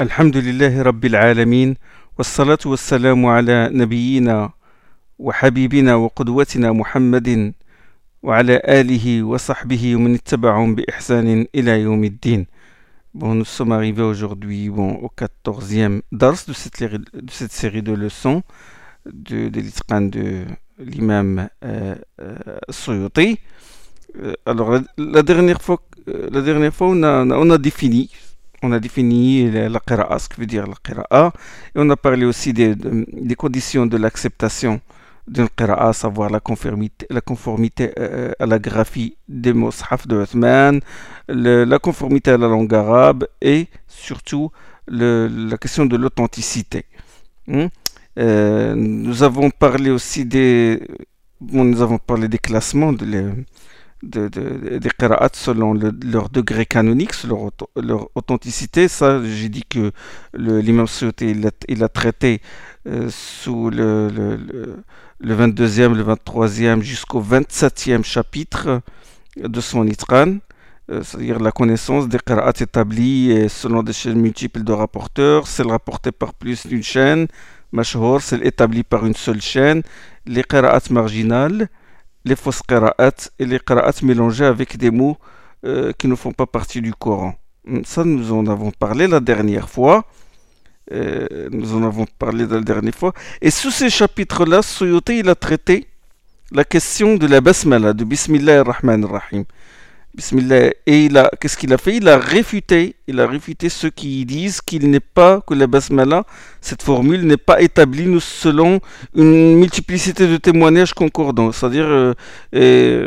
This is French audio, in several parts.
الحمد لله رب العالمين والصلاة والسلام على نبينا وحبيبنا وقدوتنا محمد وعلى آله وصحبه ومن اتبعهم بإحسان إلى يوم الدين Bon, nous sommes arrivés aujourd'hui bon, au 14e dars de cette, de cette série de leçons de, de l'Itqan de l'imam euh, euh, Suyuti. Euh, alors, la, la, dernière fois, euh, la dernière fois on, a, on a défini on a défini la, qira'a, ce que veut dire la qira'a, et on a parlé aussi des, conditions de l'acceptation d'une qira'a, à savoir la conformité, conformité euh, à la graphie des mushaf de Uthman, la conformité à la langue arabe et surtout la question de l'authenticité. Hum? Euh, nous avons parlé aussi des, nous avons parlé des classements de les, de, de, des qira'at selon le, leur degré canonique, leur, leur authenticité. Ça, j'ai dit que l'imam Suyuti, il, il, a traité euh, sous le, le, le, 22e, le 23e jusqu'au 27e chapitre de son Itran, euh, c'est-à-dire la connaissance des qira'at établis selon des chaînes multiples de rapporteurs, celles rapportées par plus d'une chaîne, mashhour, celles établies par une seule chaîne, les qira'at marginales, les fausses qira'at et les qira'at mélangées avec des mots euh, qui ne font pas partie du Coran. Ça, nous en avons parlé la dernière fois. Euh, nous en avons parlé la dernière fois. Et sous ces chapitres-là, Suyuti, il a traité la question de la basmala, de Bismillah ar-Rahman ar-Rahim. Et il a, qu'est-ce qu'il a fait? Il a réfuté, il a réfuté ceux qui disent qu'il n'est pas, que la basmala, cette formule n'est pas établie selon une multiplicité de témoignages concordants. C'est-à-dire, euh, euh,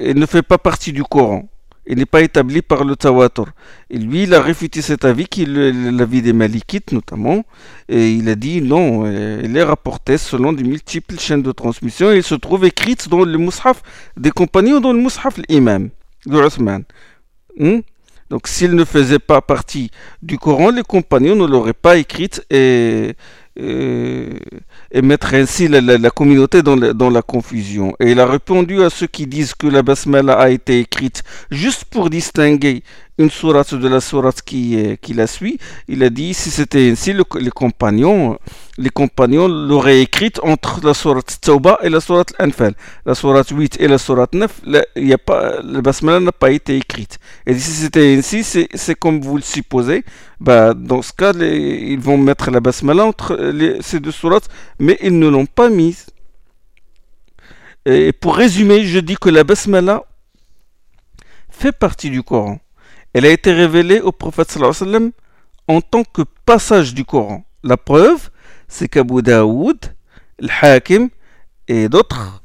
ne fait pas partie du Coran il n'est pas établi par le Tawatur. Et lui, il a réfuté cet avis, qui l'avis des Malikites notamment, et il a dit non, elle est rapportée selon de multiples chaînes de transmission, et il se trouve écrite dans le Mus'haf des compagnons, dans le Mus'haf l'imam, de Uthman. Hmm? Donc s'il ne faisait pas partie du Coran, les compagnons ne l'auraient pas écrite et et, et mettre ainsi la communauté dans la, dans la, confusion. Et il a répondu à ceux qui disent que la basmala a été écrite juste pour distinguer une sourate de la sourate qui, qui la suit. Il a dit si c'était ainsi, le, les compagnons, les compagnons l'auraient écrite entre la sourate Tauba et la sourate Anfal. La sourate 8 et la sourate 9, la, basmala n'a pas été écrite. Et si c'était ainsi, c'est comme vous le supposez. Bah, dans ce cas, ils vont mettre la basmala entre les, ces deux sourates, mais ils ne l'ont pas mise. Et pour résumer, je dis que la basmala fait partie du Coran. Elle a été révélée au prophète sallam en tant que passage du Coran. La preuve, c'est qu'Abu Daoud, le Hakim et d'autres,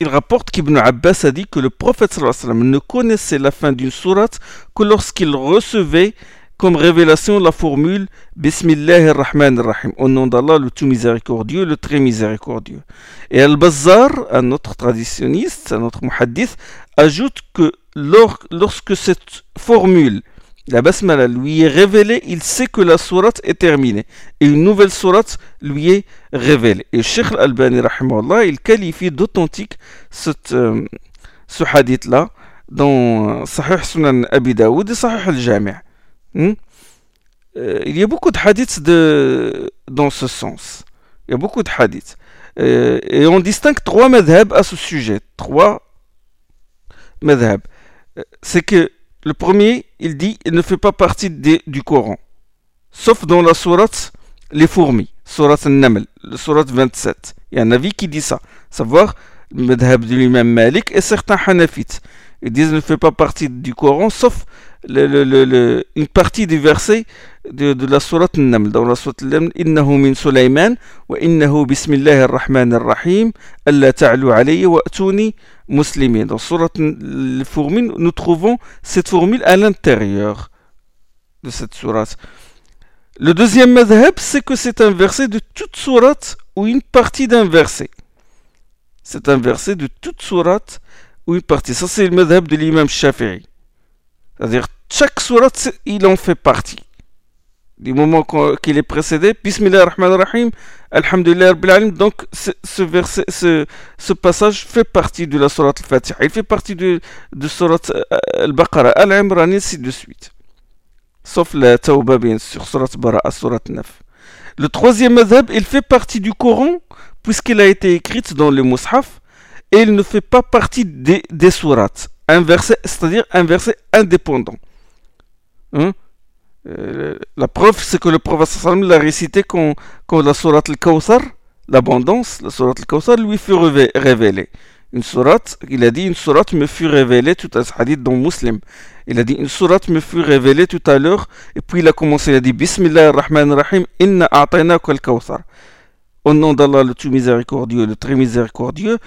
ils rapportent qu'Ibn Abbas a dit que le prophète sallam ne connaissait la fin d'une sourate que lorsqu'il recevait comme révélation la formule Bismillah ar-Rahman ar-Rahim, au nom d'Allah le tout miséricordieux, le très miséricordieux. Et Al-Bazzar, un autre traditionniste, un autre muhaddith, ajoute que lorsque cette formule, la basmala, lui est révélée, il sait que la sourate est terminée. Et une nouvelle sourate lui est révélée. Et Sheikh Al-Albani, il qualifie d'authentique euh, ce hadith-là dans Sahih Sunan Abi Daoud et Sahih Al-Jami'. Hmm? Euh, il y a beaucoup de hadiths dans ce sens. Il y a beaucoup de hadiths. Euh, et on distingue trois madhab à ce sujet. Trois madhab. C'est que le premier, il dit, il ne fait pas partie du Coran. Sauf dans la sourate Les fourmis, sourate Al-Naml, sourate 27. Il y a un avis qui dit ça. Savoir le madhab de l'imam Malik et certains hanafites. Ils disent, il ne fait pas partie du Coran, sauf le, le, le, une partie du verset de, de la sourate Naml. Dans la sourate Naml, Innahu min Sulaiman wa innahu bismillah ar-Rahman ar-Rahim alla ta'lu alayya wa atuni muslimin. Dans fourmis, nous trouvons cette formule à l'intérieur de cette sourate. Le deuxième madhab, c'est que c'est un verset de toute sourate ou une partie d'un verset. C'est un verset de toute sourate ou une partie. Ça, c'est le madhab de l'imam Shafi'i. C'est-à-dire, chaque sourate, il en fait partie. Du moment qu'il est précédé, Bismillah ar-Rahman ar-Rahim, Alhamdulillah Rabbil donc ce, verset, ce, ce, passage fait partie de la sourate al-Fatiha. Il fait partie de, de sourate al-Baqarah, Al-Imran, ainsi de suite. sauf la Tawbah bien sûr, Surat Bara'a, Surat 9. Le troisième madhab, il fait partie du Coran puisqu'il a été écrit dans le Mus'haf et il ne fait pas partie des, des sourates. Un verset, c'est-à-dire un verset indépendant. Hein? Euh, la preuve, c'est que le prophète l'a récité quand, quand la sourate al-Kawthar, l'abondance, la sourate al-Kawthar lui fut révélée. Une sourate, il a dit une sourate me fut révélée tout à dans Muslim. Il a dit une me fut révélée tout à l'heure et puis il a commencé, il a dit Bismillah ar-Rahman ar-Rahim, inna a'tayna al-Kawthar. Au nom d'Allah le tout miséricordieux, le très miséricordieux,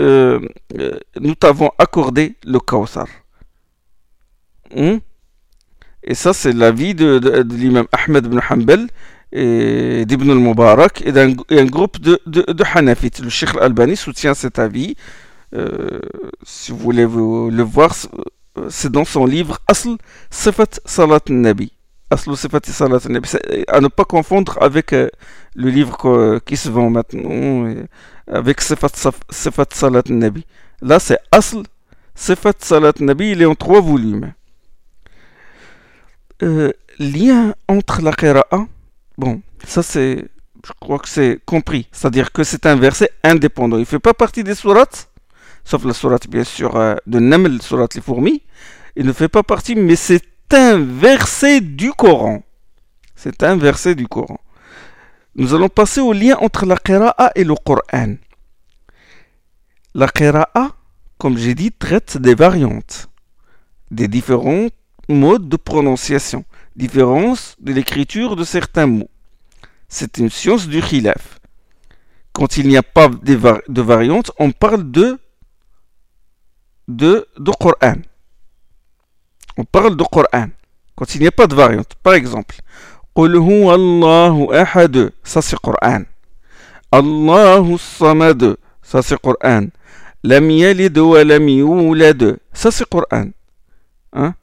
euh, euh, nous t'avons accordé le Kawthar. Hmm? Et ça, c'est l'avis de, l'imam Ahmed ibn Hanbal et d'Ibn al-Mubarak et d'un groupe de, de, Hanafites. Le Sheikh al-Albani soutient cet avis. Euh, si vous voulez le voir, c'est dans son livre Asl Sifat Salat Nabi. Asl Sifat Salat Nabi. À ne pas confondre avec euh, le livre qui se vend maintenant, avec Sifat, Sifat Salat Nabi. Là, c'est Asl Sifat Salat Nabi. Il est en trois volumes. Euh, lien entre la qira'a, bon, ça c'est, je crois que c'est compris. C'est-à-dire que c'est un verset indépendant. Il ne fait pas partie des sourates, sauf la sourate bien sûr euh, de Naml, sourate les fourmis. Il ne fait pas partie, mais c'est un verset du Coran. C'est un verset du Coran. Nous allons passer au lien entre la qira'a et le Coran. La qira'a, comme j'ai dit, traite des variantes, des différentes mode de prononciation, différence de l'écriture de certains mots. C'est une science du khilaf. Quand il n'y a pas de, variantes, on parle de, de, de Coran. On parle de Coran. Quand il n'y a pas de variante. Par exemple, ça c'est Coran. Allahu samad, ça c'est Coran. Lam yalid wa ça c'est Coran. Hein?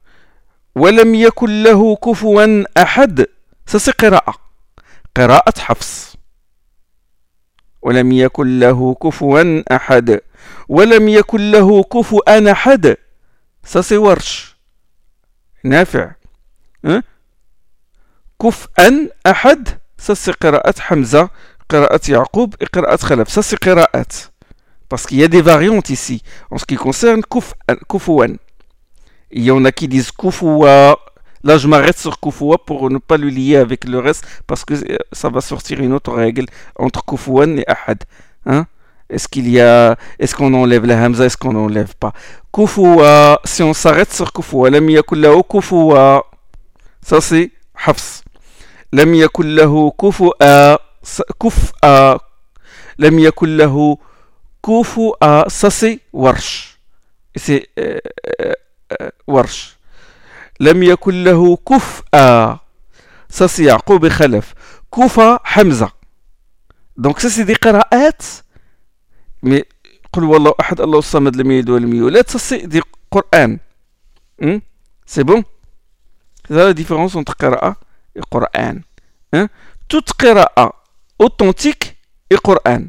ولم يكن له كفوا أحد. سسي قراءة. قراءة حفص. ولم يكن له كفوا أحد. ولم يكن له كفوا أحد. سسي ورش. نافع. أه؟ كفءا أحد. سسي قراءة حمزة. قراءة يعقوب. قراءة خلف. سسي قراءات. Parce qu'il y a des variantes ici. En ce kuf'an Il y en a qui disent Kufua. Là, je m'arrête sur Kufua pour ne pas le lier avec le reste parce que euh, ça va sortir une autre règle entre Kufuan et Ahad. Hein? Est-ce qu'il y a, est-ce qu'on enlève la Hamza, est-ce qu'on n'enlève pas? Kufua, si on s'arrête sur Kufua, lam yakullahu Kufua, ça c'est Hafs. Lam yakullahu Kufua, Kuf'a, lam yakullahu Kufua, ça c'est Warsh. C'est euh, euh, ورش لم يكن له كفء ça c'est Yaqub et Khalaf Kufa Hamza donc ça c'est des qira'at mais قل والله أحد الله الصمد لم يلد ولم يولد ça c'est des Qur'an hmm? c'est bon c'est la différence entre qira'a et Qur'an hein? toute qira'a authentique est Qur'an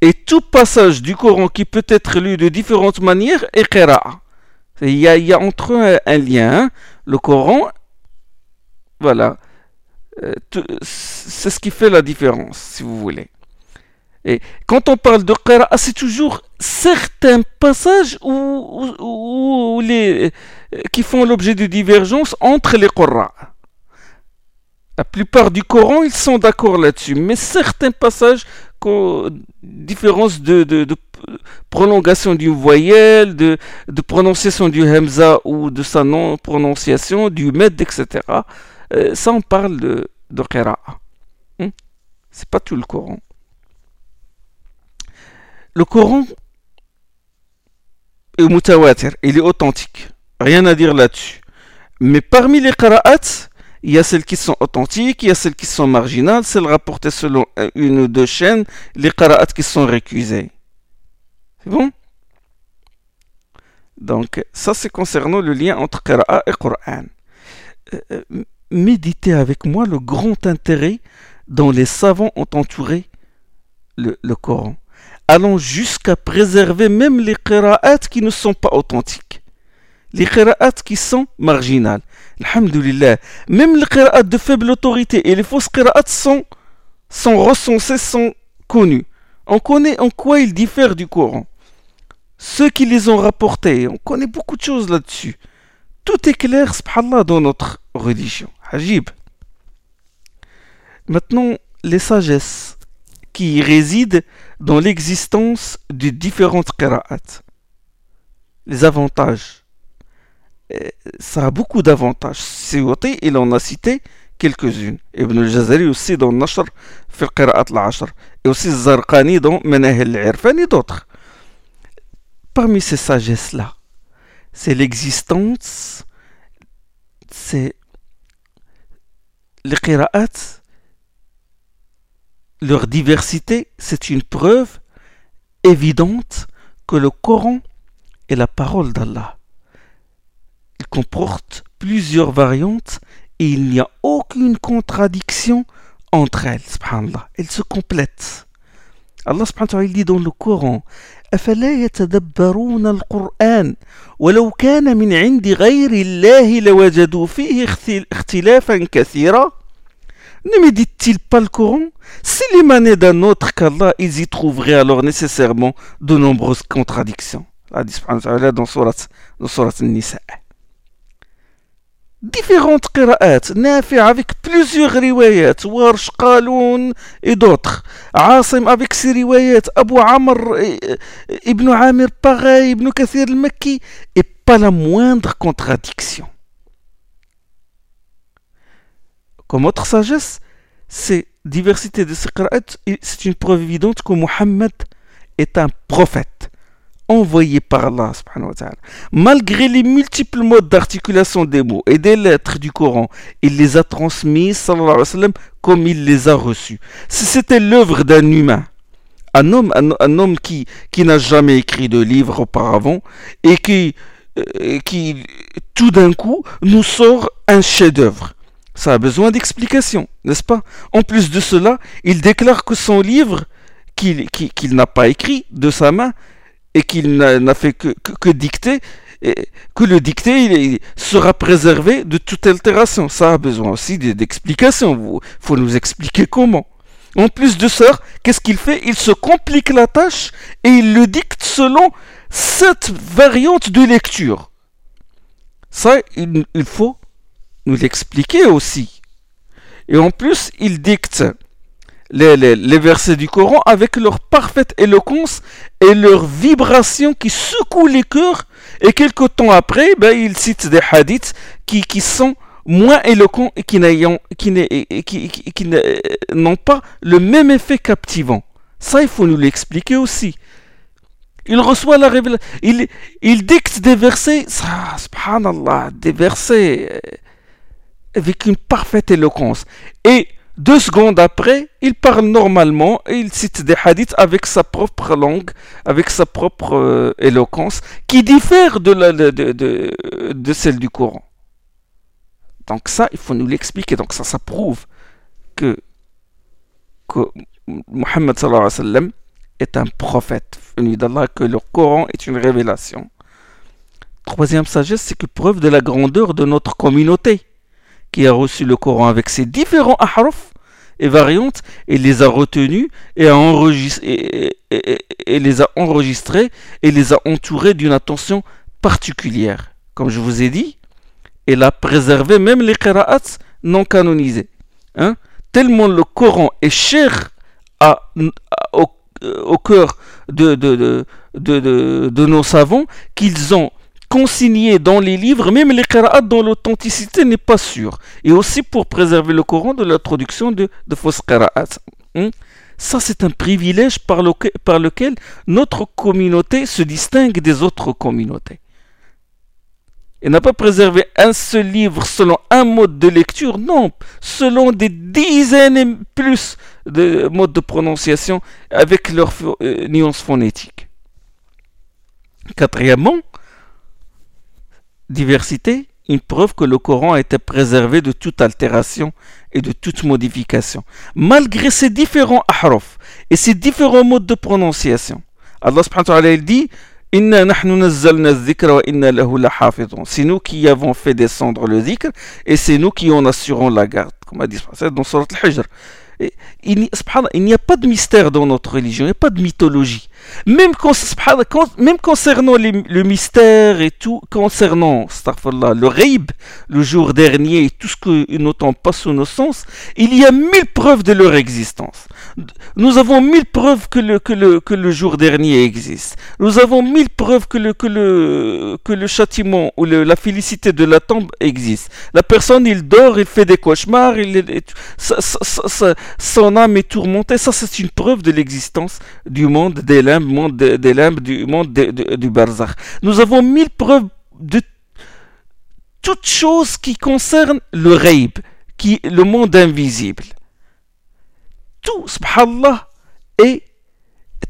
et tout passage du Coran qui peut être lu de différentes manières est qira'a Il y a, entre eux un lien. Le Coran, voilà, euh, c'est ce qui fait la différence, si vous voulez. Et quand on parle de Qira'a, c'est toujours certains passages où, les, qui font l'objet de divergence entre les Qur'an. La plupart du Coran, ils sont d'accord là-dessus, mais certains passages, différence de, de, prolongation d'une voyelle, de, de, prononciation du Hamza ou de sa non-prononciation, du Med, etc. Euh, ça, on parle de, de. Hmm? C'est pas tout le Coran. Le Coran est mutawatir, il est authentique. Rien à dire là-dessus. Mais parmi les Qira'at, il y a celles qui sont authentiques, il y a celles qui sont marginales, celles rapportées selon une ou deux chaînes, les Qira'at qui sont récusées. C'est bon? Donc, ça c'est concernant le lien entre Qira'a et Coran. Euh, euh, méditez avec moi le grand intérêt dont les savants ont entouré le, le Coran, allant jusqu'à préserver même les Qira'at qui ne sont pas authentiques. les qira'at qui sont marginales. Alhamdulillah. Même les qira'at de faible autorité et les fausses qira'at sont, sont recensées, sont connues. On connaît en quoi ils diffèrent du Coran. Ceux qui les ont rapportés, on connaît beaucoup de choses là-dessus. Tout est clair, subhanallah, dans notre religion. Hajib. Maintenant, les sagesses qui résident dans l'existence de différentes qira'at. Les avantages. Euh, ça a beaucoup d'avantages. Siwati, il en a cité quelques-unes. Ibn al-Jazari aussi dans Nashr, fil Qira'at al-Ashr. Et aussi Zarqani dans Menah al-Irfan et d'autres. Parmi ces sagesses-là, c'est l'existence, c'est les Qira'at, leur diversité, c'est une preuve évidente que le Coran est la parole d'Allah Il comporte plusieurs variantes et il n'y a aucune contradiction entre elles. Subhanallah. Elles se complètent. Allah subhanahu wa ta'ala dit dans le Coran أفلا يتدبرون القرآن ولو كان من عند غير الله لوجدوا فيه اختلافا كثيرا Ne médite-t-il pas le Coran S'il émanait d'un autre qu'Allah, ils y trouveraient alors nécessairement de nombreuses contradictions. Allah dans Surat, dans Surat Nisa. Différentes qira'at, Nafi avec plusieurs riwayat, Warsh, Qaloun et d'autres. Asim avec ses riwayat, Abu Amr, Ibn Amir pareil, Ibn Kathir al-Makki, et pas la moindre contradiction. Comme autre sagesse, c'est diversité de ces c'est une preuve évidente que Mohammed est un prophète envoyé par Allah Malgré les multiples modes d'articulation des mots et des lettres du Coran, il les a transmis comme il les a reçus. Si c'était l'œuvre d'un humain, un homme, un, homme qui, qui n'a jamais écrit de livre auparavant et qui, euh, qui tout d'un coup nous sort un chef-d'œuvre. Ça a besoin d'explication, n'est-ce pas? En plus de cela, il déclare que son livre, qu'il n'a pas écrit de sa main, et qu'il n'a fait que, dicter, et que le dicté il, sera préservé de toute altération. Ça a besoin aussi d'explication. Il faut nous expliquer comment. En plus de ça, qu'est-ce qu'il fait? Il se complique la tâche et il le dicte selon cette variante de lecture. Ça, il faut nous l'expliquer aussi. Et en plus, il dicte les, les, versets du Coran avec leur parfaite éloquence et leur vibration qui secouent les cœurs. Et quelque temps après, ben, il cite des hadiths qui, qui sont moins éloquents et qui n'ont qui, qui, pas le même effet captivant. Ça, il faut nous l'expliquer aussi. Il reçoit la révélation. Il, il dicte des versets, subhanallah, des versets avec une parfaite éloquence. Et deux secondes après, il parle normalement et il cite des hadiths avec sa propre langue, avec sa propre euh, éloquence, qui diffère de, celle du Coran. Donc ça, il faut nous l'expliquer. Donc ça, ça prouve que, Muhammad est un prophète venu d'Allah, que le Coran est une révélation. Troisième sagesse, c'est que preuve de la grandeur de notre communauté qui a reçu le Coran avec ses différents ahraf et variantes et les a retenus et, a enregistré, et, les a enregistrés et les a entourés d'une attention particulière. Comme je vous ai dit, elle a préservé même les qira'ats non canonisés. Hein? Tellement le Coran est cher à, au, cœur de nos savants qu'ils ont consigné dans les livres, même les qira'at dont l'authenticité n'est pas sûre. Et aussi pour préserver le Coran de l'introduction de, de fausses qira'at. Hmm? Ça, c'est un privilège par, lequel notre communauté se distingue des autres communautés. Et n'a pas préservé un seul livre selon un mode de lecture, non, selon des dizaines et plus de modes de prononciation avec leurs euh, nuances phonétiques. Quatrièmement, diversité, une preuve que le Coran a été préservé de toute altération et de toute modification. Malgré ces différents ahraf et ces différents modes de prononciation. Allah subhanahu wa ta'ala dit C'est nous qui avons fait descendre le zikr et c'est nous qui en assurons la garde, comme a dit dans Surat al-Hijr. Il n'y a pas de mystère dans notre religion, il n'y a pas de mythologie. Même, même concernant le mystère et tout, concernant le reib, le jour dernier et tout ce que n'entend pas sous nos sens, il y a mille preuves de leur existence. Nous avons mille preuves que le, que le, que le jour dernier existe. Nous avons mille preuves que le, que le, que le châtiment ou la félicité de la tombe existe. La personne, il dort, il fait des cauchemars, il, son âme est tourmentée. Ça, c'est une preuve de l'existence du monde des limbes, monde des limbes, du monde du barzakh. Nous avons mille preuves de toutes choses qui concernent le reib, qui, le monde invisible tout, subhanallah, est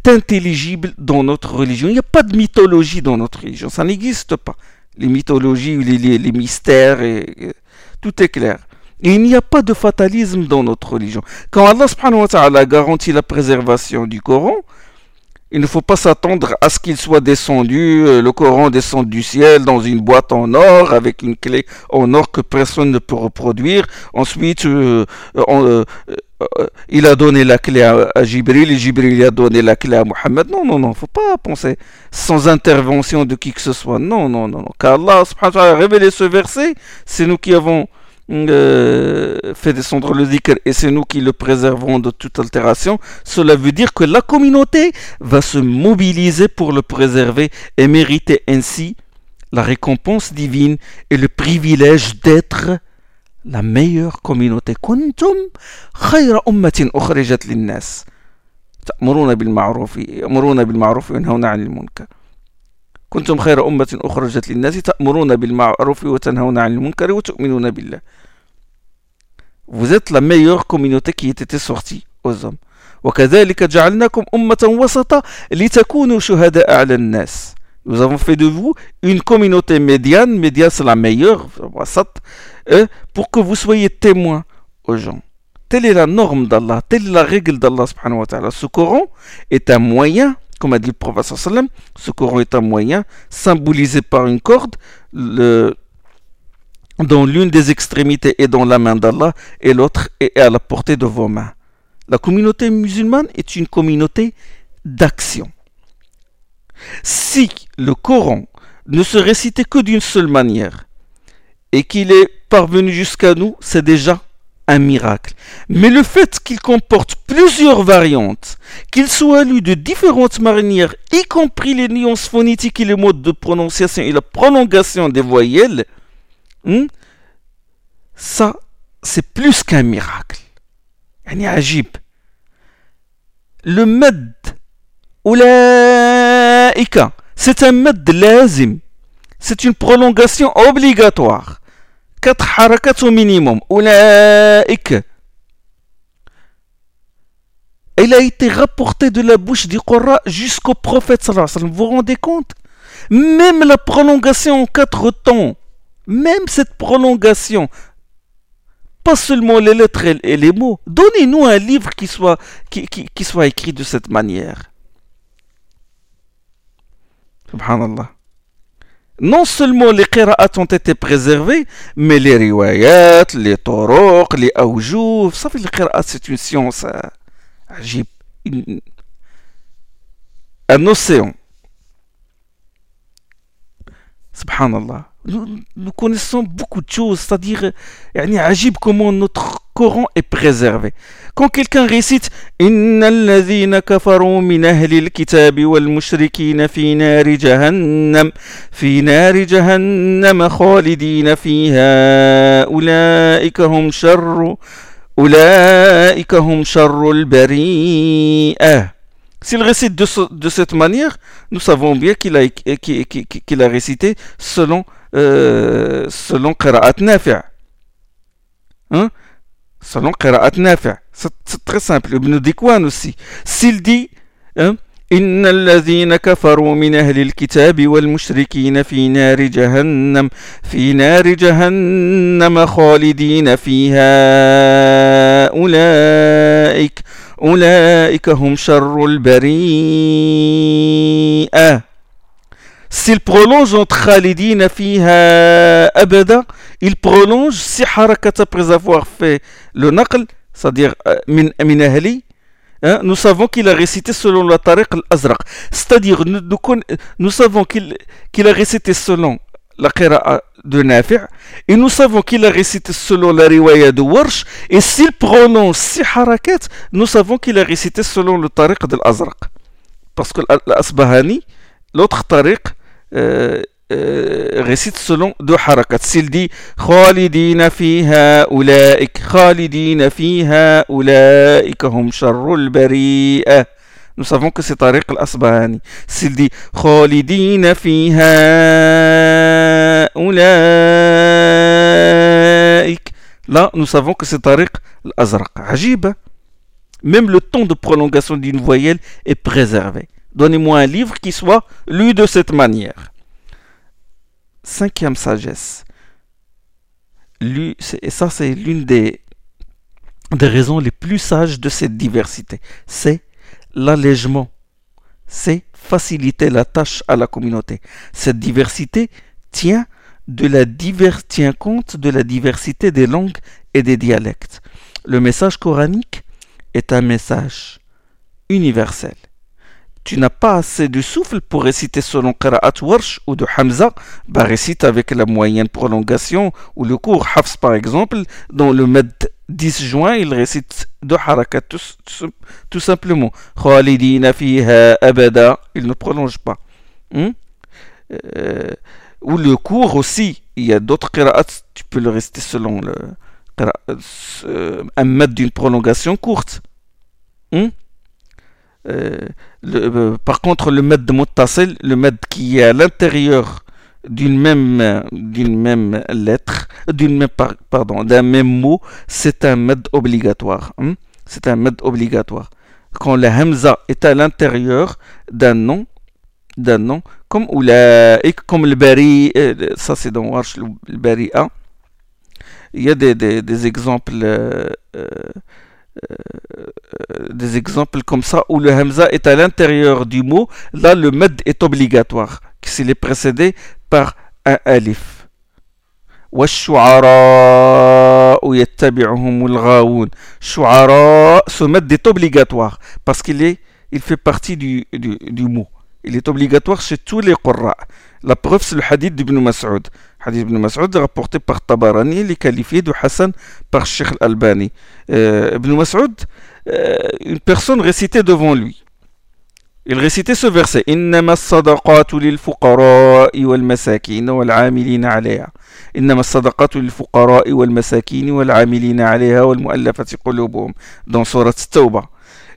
intelligible dans notre religion. Il n'y a pas de mythologie dans notre religion. Ça n'existe pas. Les mythologies, les, les, mystères, et, tout est clair. il n'y a pas de fatalisme dans notre religion. Quand Allah subhanahu wa ta'ala garantit la préservation du Coran, il ne faut pas s'attendre à ce qu'il soit descendu, euh, le Coran descend du ciel dans une boîte en or avec une clé en or que personne ne peut reproduire. Ensuite, euh, euh, il a donné la clé à, Jibril et Jibril a donné la clé à Mohammed. Non, non, non, faut pas penser sans intervention de qui que ce soit. Non, non, non, non. Car a révélé ce verset, c'est nous qui avons euh, fait descendre le dhikr et c'est nous qui le préservons de toute altération, cela veut dire que la communauté va se mobiliser pour le préserver et mériter ainsi la récompense divine et le privilège d'être la meilleure communauté. كنتم خير أمة أخرجت للناس تأمرون بالمعروف يأمرون بالمعروف وينهون عن المنكر كنتم خير أمة أخرجت للناس تأمرون بالمعروف وتنهون عن المنكر وتؤمنون بالله Vous êtes la meilleure communauté qui ait été sortie aux hommes. وكذلك جعلناكم أمة وسطا لتكونوا شهداء على الناس. Nous avons fait de vous une communauté médiane, médiane c'est la meilleure, hein, pour que vous soyez témoins aux gens. Telle est la norme d'Allah, telle est la règle d'Allah subhanahu wa ta'ala. Ce Coran est un moyen comme a dit le prophète ce Coran est un moyen symbolisé par une corde dont l'une des extrémités est dans la main d'Allah et l'autre est à la portée de vos mains. La communauté musulmane est une communauté d'action. Si le Coran ne se récitait que d'une seule manière et qu'il est parvenu jusqu'à nous, c'est déjà un miracle. Mais le fait qu'il comporte plusieurs variantes, qu'il soit lu de différentes manières, y compris les nuances phonétiques et les modes de prononciation et la prolongation des voyelles, hmm, ça, c'est plus qu'un miracle. agib. Le med, c'est un med lazim. C'est une prolongation obligatoire quatre harakats au minimum. Il a été rapporté de la bouche du Coran jusqu'au prophète Vous vous rendez compte? Même la prolongation en quatre temps, même cette prolongation, pas seulement les lettres et les mots, donnez-nous un livre qui soit, soit écrit de cette manière. Subhanallah non seulement les qira'at ont été préservés, mais les riwayat, les toroq, les awjouf, ça fait les qira'at, c'est une science euh, un océan. Subhanallah nous, connaissons beaucoup de choses, c'est-à-dire, yani, agib comment notre Coran est préservé. Quand quelqu'un récite S'il récite de, cette manière, nous savons bien qu'il a récité selon selon Qira'at Nafi'. Hein? selon Qira'at Nafi'. C'est. Ibn Dikwan aussi. S'il dit hein, إن الذين كفروا من أهل الكتاب والمشركين في نار جهنم في نار جهنم خالدين فيها أولئك أولئك هم شر البريئة s'il prolonge entre khalidina fiha abada, il prolonge si harakat après avoir fait le naql, c'est-à-dire euh, min, ahli, hein, nous savons qu'il a récité selon la tariq al-azraq. C'est-à-dire, nous, savons qu'il qu a récité selon la qira'a de Nafi' et nous savons qu'il a récité selon la riwaya de Warsh et s'il prononce si harakat nous savons qu'il a récité selon le tariq de l'Azraq parce que l'Asbahani l'autre tariq euh, euh, récite selon deux harakat s'il dit khalidina fiha ulaik khalidina fiha ulaik hum sharrul bari'ah nous savons que c'est Tariq al-Asbahani. S'il dit Khalidina fiha Là, nous savons que c'est Tariq al-Azraq. Ajib. Même le ton de prolongation d'une voyelle est préservé. Donnez-moi un livre qui soit lu de cette manière. Cinquième sagesse. Et ça, c'est l'une des, des raisons les plus sages de cette diversité. C'est l'allègement, c'est faciliter la tâche à la communauté. Cette diversité tient, de la tient compte de la diversité des langues et des dialectes. Le message coranique est un message universel. Tu n'as pas assez de souffle pour réciter selon Qira'at Warsh ou de Hamza, bah récite avec la moyenne prolongation ou le cours Hafs par exemple, dont le med 10 juin, il récite deux harakat tout, simplement. Khalidina abada, il ne prolonge pas. Hmm? Euh, ou le cours aussi, il y a d'autres qira'at, tu peux le réciter selon le euh, un mètre d'une prolongation courte. Hmm? Euh, le, par contre, le de muttasil, le mètre qui est à l'intérieur d'une même, d'une même lettre, d'une même, pardon, d'un même mot, c'est un med obligatoire. Hein. C'est un med obligatoire. Quand la hamza est à l'intérieur d'un nom, d'un nom, comme ou la, comme le bari, euh, ça c'est dans Warsh, le bari A. Il y a des, des, exemples, euh, euh, des exemples comme ça où le hamza est à l'intérieur du mot. Là, le med est obligatoire. S'il est précédé par un alif. والشعراء يتبعهم الغاوون شعراء ce mot est obligatoire parce qu'il est il fait partie du, du, du mot il est obligatoire chez tous les qurra la preuve c'est le hadith d'Ibn Mas'ud hadith d'Ibn Mas'ud rapporté par Tabarani il est qualifié de Hassan par Sheikh al-Albani euh, Ibn Mas'ud euh, une personne récitait devant lui Il récitait ce verset إنما الصدقات للفقراء والمساكين والعاملين عليها إنما الصدقات للفقراء والمساكين والعاملين عليها والمؤلفة قلوبهم dans سورة التوبة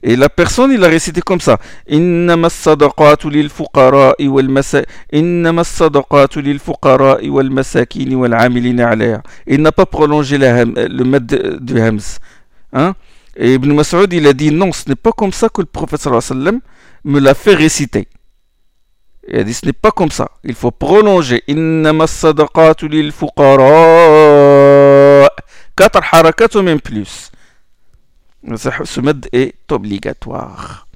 Et la personne, il a récité comme ça. Il n'a pas prolongé la, le mad du hams. Hein? Et Ibn Mas'ud, il a dit non, ce n'est pas comme ça que le prophète me l'a fait réciter. Il a dit ce n'est pas comme ça. Il faut prolonger. Quatre harakat ou même plus. Ce med est obligatoire.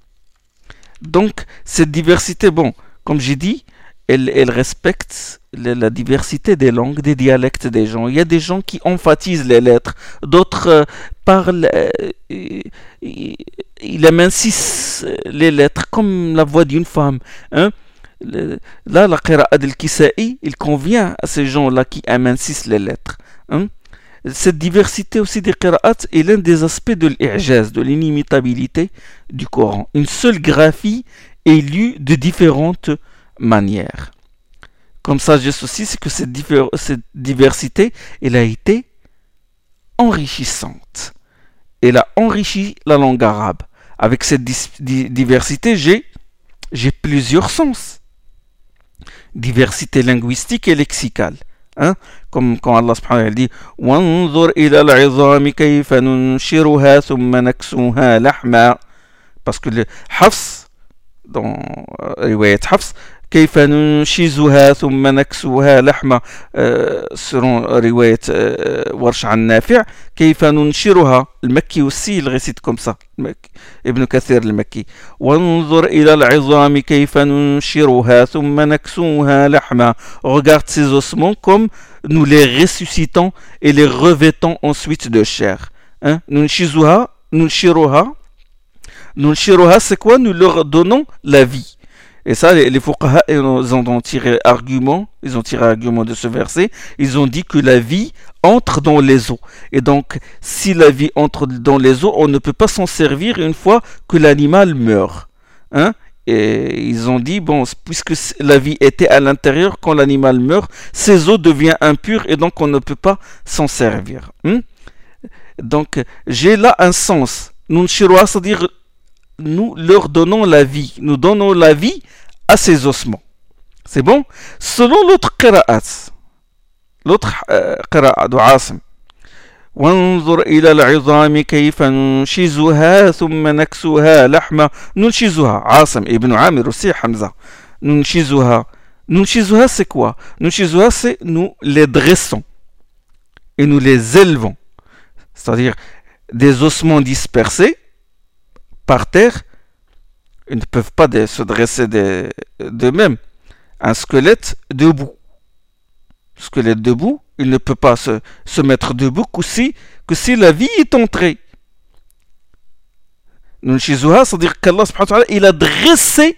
Donc, cette diversité, bon, comme j'ai dit, elle, respecte la, diversité des langues, des dialectes des gens. Il y a des gens qui emphatisent les lettres, d'autres euh, parlent, euh, il amincisse les lettres comme la voix d'une femme. Hein? Là, la qira'a del-Kisa'i, il convient à ces gens-là qui amincissent les lettres. Hein? Cette diversité aussi des qira'at est l'un des aspects de l'ijaz, de l'inimitabilité du Coran. Une seule graphie est lue de différentes manières. Comme sagesse aussi, c'est que cette, diversité, elle a été enrichissante. Elle a enrichi la langue arabe. Avec cette diversité, j'ai plusieurs sens. Diversité linguistique et lexicale. أه؟ كم كم الله سبحانه وتعالى وانظر إلى العظام كيف ننشرها ثم نكسوها لحما باسكو حفص دون رواية حفص كيف ننشزها ثم نكسوها لحمة selon رواية ورش عن نافع كيف ننشرها المكي والسيل غيسيت كوم سا ابن كثير المكي وانظر إلى العظام كيف ننشرها ثم نكسوها لحمة regarde ces ossements comme nous les ressuscitons et les revêtons ensuite de chair hein? ننشزها ننشرها ننشرها c'est quoi nous leur donnons la vie et ça, les, les ils ont tiré argument, ils ont tiré argument de ce verset, ils ont dit que la vie entre dans les eaux. Et donc, si la vie entre dans les eaux, on ne peut pas s'en servir une fois que l'animal meurt. Hein et ils ont dit, bon, puisque la vie était à l'intérieur, quand l'animal meurt, ces eaux deviennent impures et donc on ne peut pas s'en servir. Hein donc, j'ai là un sens. c'est-à-dire nous leur donnons la vie. Nous donnons la vie à ces ossements. C'est bon Selon l'autre qira'at, l'autre qira'a de Asim, وانظر إلى العظام كيف ننشزها ثم نكسوها لحمة ننشزها عاصم ابن عامر aussi Hamza ننشزها ننشزها c'est quoi ننشزها c'est nous les dressons et nous les élevons c'est-à-dire des ossements dispersés par terre, ils ne peuvent pas se dresser d'eux-mêmes. Un squelette debout. Squelette debout, il ne peut pas se, mettre debout que si, que si la vie est entrée. c'est-à-dire qu'Allah il a dressé,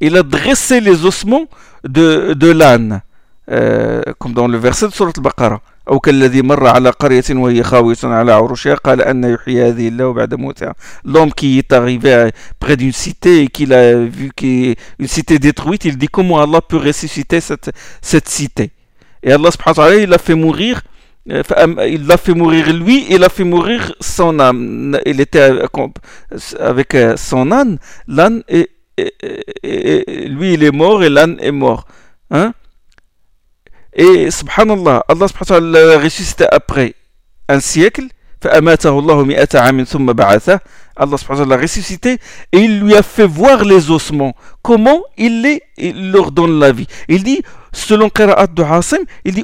il a dressé les ossements de, de l'âne, euh, comme dans le verset de Surat al-Baqarah أو كالذي مر على قرية وهي خاوية على عروشها قال أن يحيي هذه الله بعد موتها l'homme qui est arrivé près d'une cité et qu'il a vu qu'une cité détruite il dit comment Allah peut ressusciter cette, cette cité et Allah subhanahu wa ta'ala il a fait mourir il l'a fait mourir lui, il a fait mourir son âme. Il était avec son âne, l'âne, et, et, et, lui il est mort et l'âne est mort. Hein? Et subhanallah, Allah subhanahu l'a ressuscité après un siècle. Allah subhanahu l'a ressuscité et il lui a fait voir les ossements. Comment il, les, il leur donne la vie. Il dit, selon Qira'at de Hasim, il dit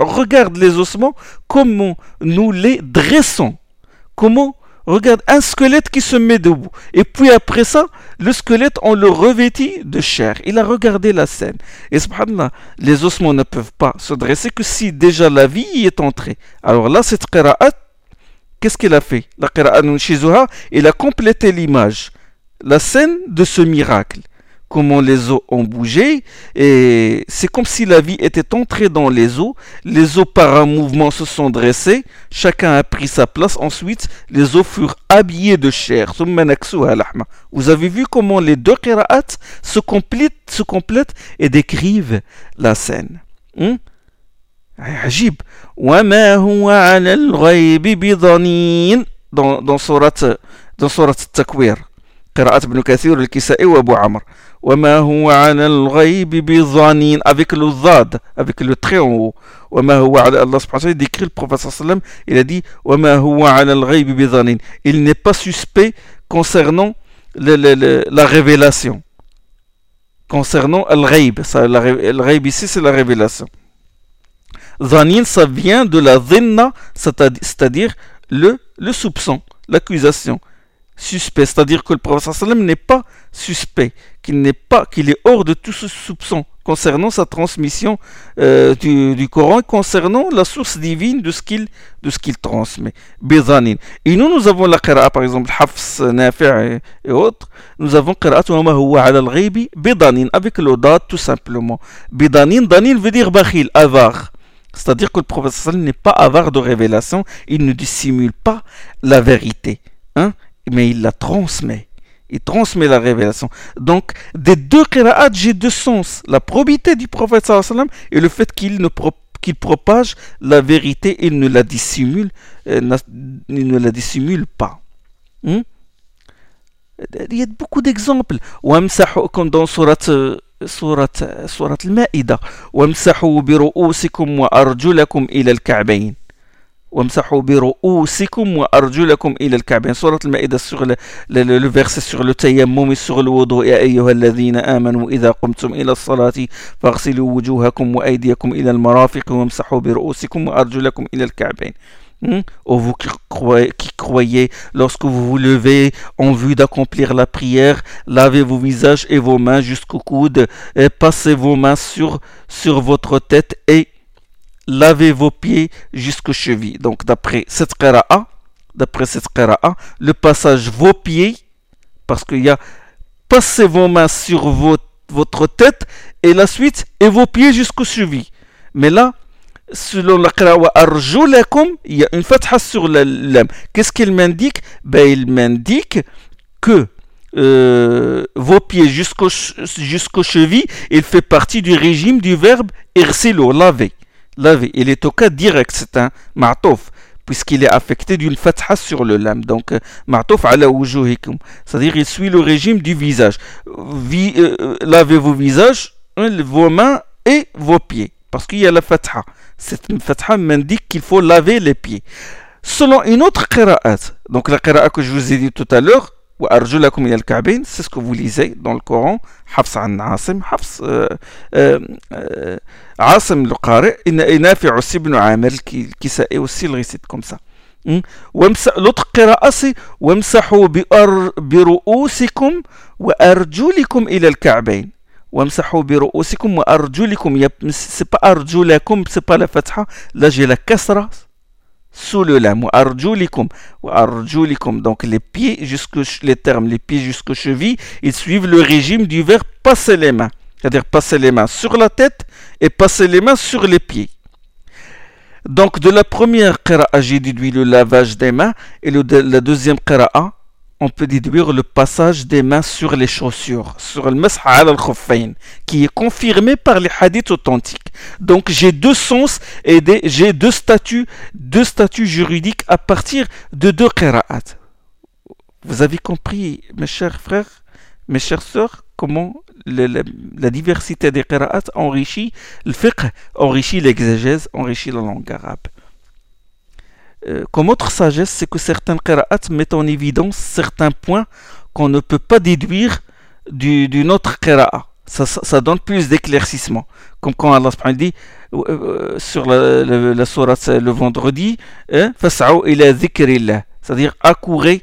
Regarde les ossements, comment nous les dressons. Comment Regarde un squelette qui se met debout. Et puis après ça, le squelette, on le revêtit de chair. Il a regardé la scène. Et les ossements ne peuvent pas se dresser que si déjà la vie y est entrée. Alors là, cette qira'at, qu'est-ce qu'il a fait? La qira'at il a complété l'image, la scène de ce miracle comment les eaux ont bougé et c'est comme si la vie était entrée dans les eaux. Les eaux par un mouvement se sont dressées, chacun a pris sa place. Ensuite, les eaux furent habillées de chair. Vous avez vu comment les deux qira'at se complètent, se complètent et décrivent la scène. Hmm? عجيب وما هو على الغيب بضنين dans, dans surat dans surat التكوير قراءة ابن كثير الكسائي وابو عمرو avec le zad, avec le trait en haut. Allah décrit le prophète sallam, il a dit Il n'est pas suspect concernant le, le, le, la révélation. Concernant al-ghaib, al-ghaib ici c'est la révélation. Zanin, ça vient de la zinna, c'est-à-dire le, le soupçon, l'accusation suspect, c'est-à-dire que le prophète n'est pas suspect, qu'il n'est pas, qu'il est hors de tout ce soupçon concernant sa transmission euh, du, Coran concernant la source divine de ce qu'il de transmet. Bizanin. Et nous, nous avons la qira'a, par exemple, Hafs, Nafi' et, autres. Nous avons qira'a wa ala al-ghaybi? Bidanin, avec le tout simplement. Bidanin, danin veut dire bakhil, avare. C'est-à-dire que le prophète n'est pas avare de révélation, il ne dissimule pas la vérité. Hein? mais il la transmet. Il transmet la révélation. Donc, des deux qira'at, j'ai deux sens. La probité du prophète sallam et le fait qu'il ne qu'il propage la vérité, il ne la dissimule, euh, il ne la dissimule pas. Hmm? Il y a beaucoup d'exemples. Comme dans surat, surat, surat al-Ma'ida. وَامْسَحُوا بِرُؤُوسِكُمْ وَأَرْجُلَكُمْ إِلَى الْكَعْبَيْنِ وامسحوا برؤوسكم وأرجلكم إلى الكعبين سورة المائدة sur le, le, le, le verset sur le tayammum sur le wudu يا أيها الذين آمنوا إذا قمتم إلى الصلاة فاغسلوا وجوهكم وأيديكم إلى المرافق وامسحوا برؤوسكم وأرجلكم إلى الكعبين Hmm? Ô vous qui croyez, qui croyez, lorsque vous vous levez en vue d'accomplir la prière, lavez vos visages et vos mains jusqu'au coude, et passez vos mains sur, sur votre tête et lavez vos pieds jusqu'aux chevilles. Donc d'après cette qira'a, d'après cette qira'a, le passage vos pieds, parce qu'il y a passez vos mains sur votre, tête et la suite et vos pieds jusqu'aux chevilles. Mais là, selon la qira'a arjulakum, il y a une fatha sur la lam. Qu'est-ce qu'il m'indique? Ben, Il m'indique que euh, vos pieds jusqu'aux chevilles, il fait partie du régime du verbe irsilo, laver. Laver. Il est au cas direct, c'est un ma'touf, puisqu'il est affecté d'une fatha sur le lam. Donc, ma'touf ala wujuhikum. C'est-à-dire, il suit le régime du visage. Vi, euh, lavez vos visages, vos mains et vos pieds. Parce qu'il y a la fatha. Cette fatha m'indique qu'il faut laver les pieds. Selon une autre qira'at, donc la qira'a que je vous ai dit tout à l'heure, وأرجلكم إلى الكعبين سيسكو فوليزي دون الكوران حفص عن عاصم حفص آآ آآ عاصم القارئ ان نافع aussi بن عامر الكسائي aussi il كومسا comme لطق l'autre قراءة c'est وامسحوا برؤوسكم وأرجلكم إلى الكعبين. وامسحوا برؤوسكم وأرجلكم سيبا أرجلكم سيبا pas la fatha là sous le lam arjulikum. Arjulikum. Donc les pieds les termes les pieds jusqu'aux chevilles ils suivent le régime du verbe passer les mains. C'est-à-dire passer les mains sur la tête et passer les mains sur les pieds. Donc de la première qira'a j'ai déduit le lavage des mains et le, la deuxième qira'a on peut déduire le passage des mains sur les chaussures, sur le mas'a al qui est confirmé par les hadiths authentiques. Donc j'ai deux sens et j'ai deux statuts, deux statuts juridiques à partir de deux qira'at. Vous avez compris, mes chers frères, mes chères sœurs, comment la, diversité des qira'at enrichit le fiqh, enrichit l'exégèse, enrichit la langue arabe. Euh, comme autre sagesse, c'est que certaines qira'at mettent en évidence certains points qu'on ne peut pas déduire d'une autre qira'a. Ça, donne plus d'éclaircissement. Comme quand Allah dit euh, euh, sur la, la, la sourate le vendredi, hein, c'est-à-dire accourez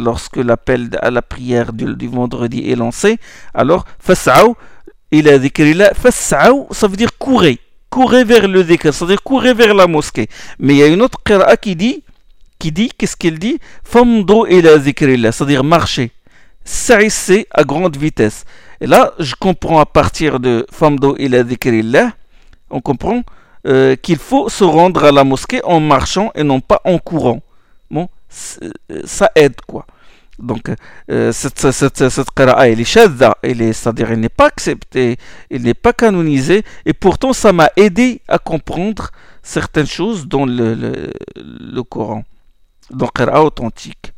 lorsque l'appel à la prière du, du vendredi est lancé alors فاسعوا il a là, ça veut dire courir, courir vers le dhikr, c'est-à-dire courir vers la mosquée. Mais il y a une autre qira'a qui dit, qui dit, qu'est-ce qu'il dit Famdo ila là, c'est-à-dire marcher, c'est à grande vitesse. Et là, je comprends à partir de Famdo ila là, on comprend euh, qu'il faut se rendre à la mosquée en marchant et non pas en courant. Bon, ça aide quoi. Donc, euh, cette, cette, cette qira'a, elle est shadda, c'est-à-dire elle n'est pas acceptée, elle n'est pas canonisée, et pourtant ça m'a aidé à comprendre certaines choses dans le, le, le Coran, dans qira'a authentique.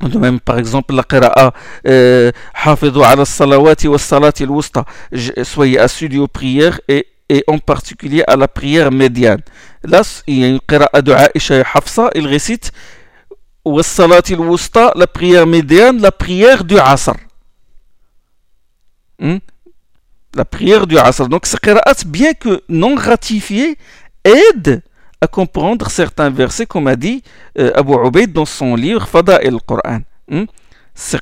De même, par exemple, la qira'a euh, ala salawati wa salati soyez assidus aux prières et et en particulier à la prière médiane. Là, il y a une qira'a de Aisha il récite la prière médiane, la prière du Asr. Hmm? La prière du Asr. Donc, ce qira'at, bien que non ratifié, aide à comprendre certains versets, comme a dit euh, Abu Ubaid dans son livre Fada el-Qur'an. Hmm? Ces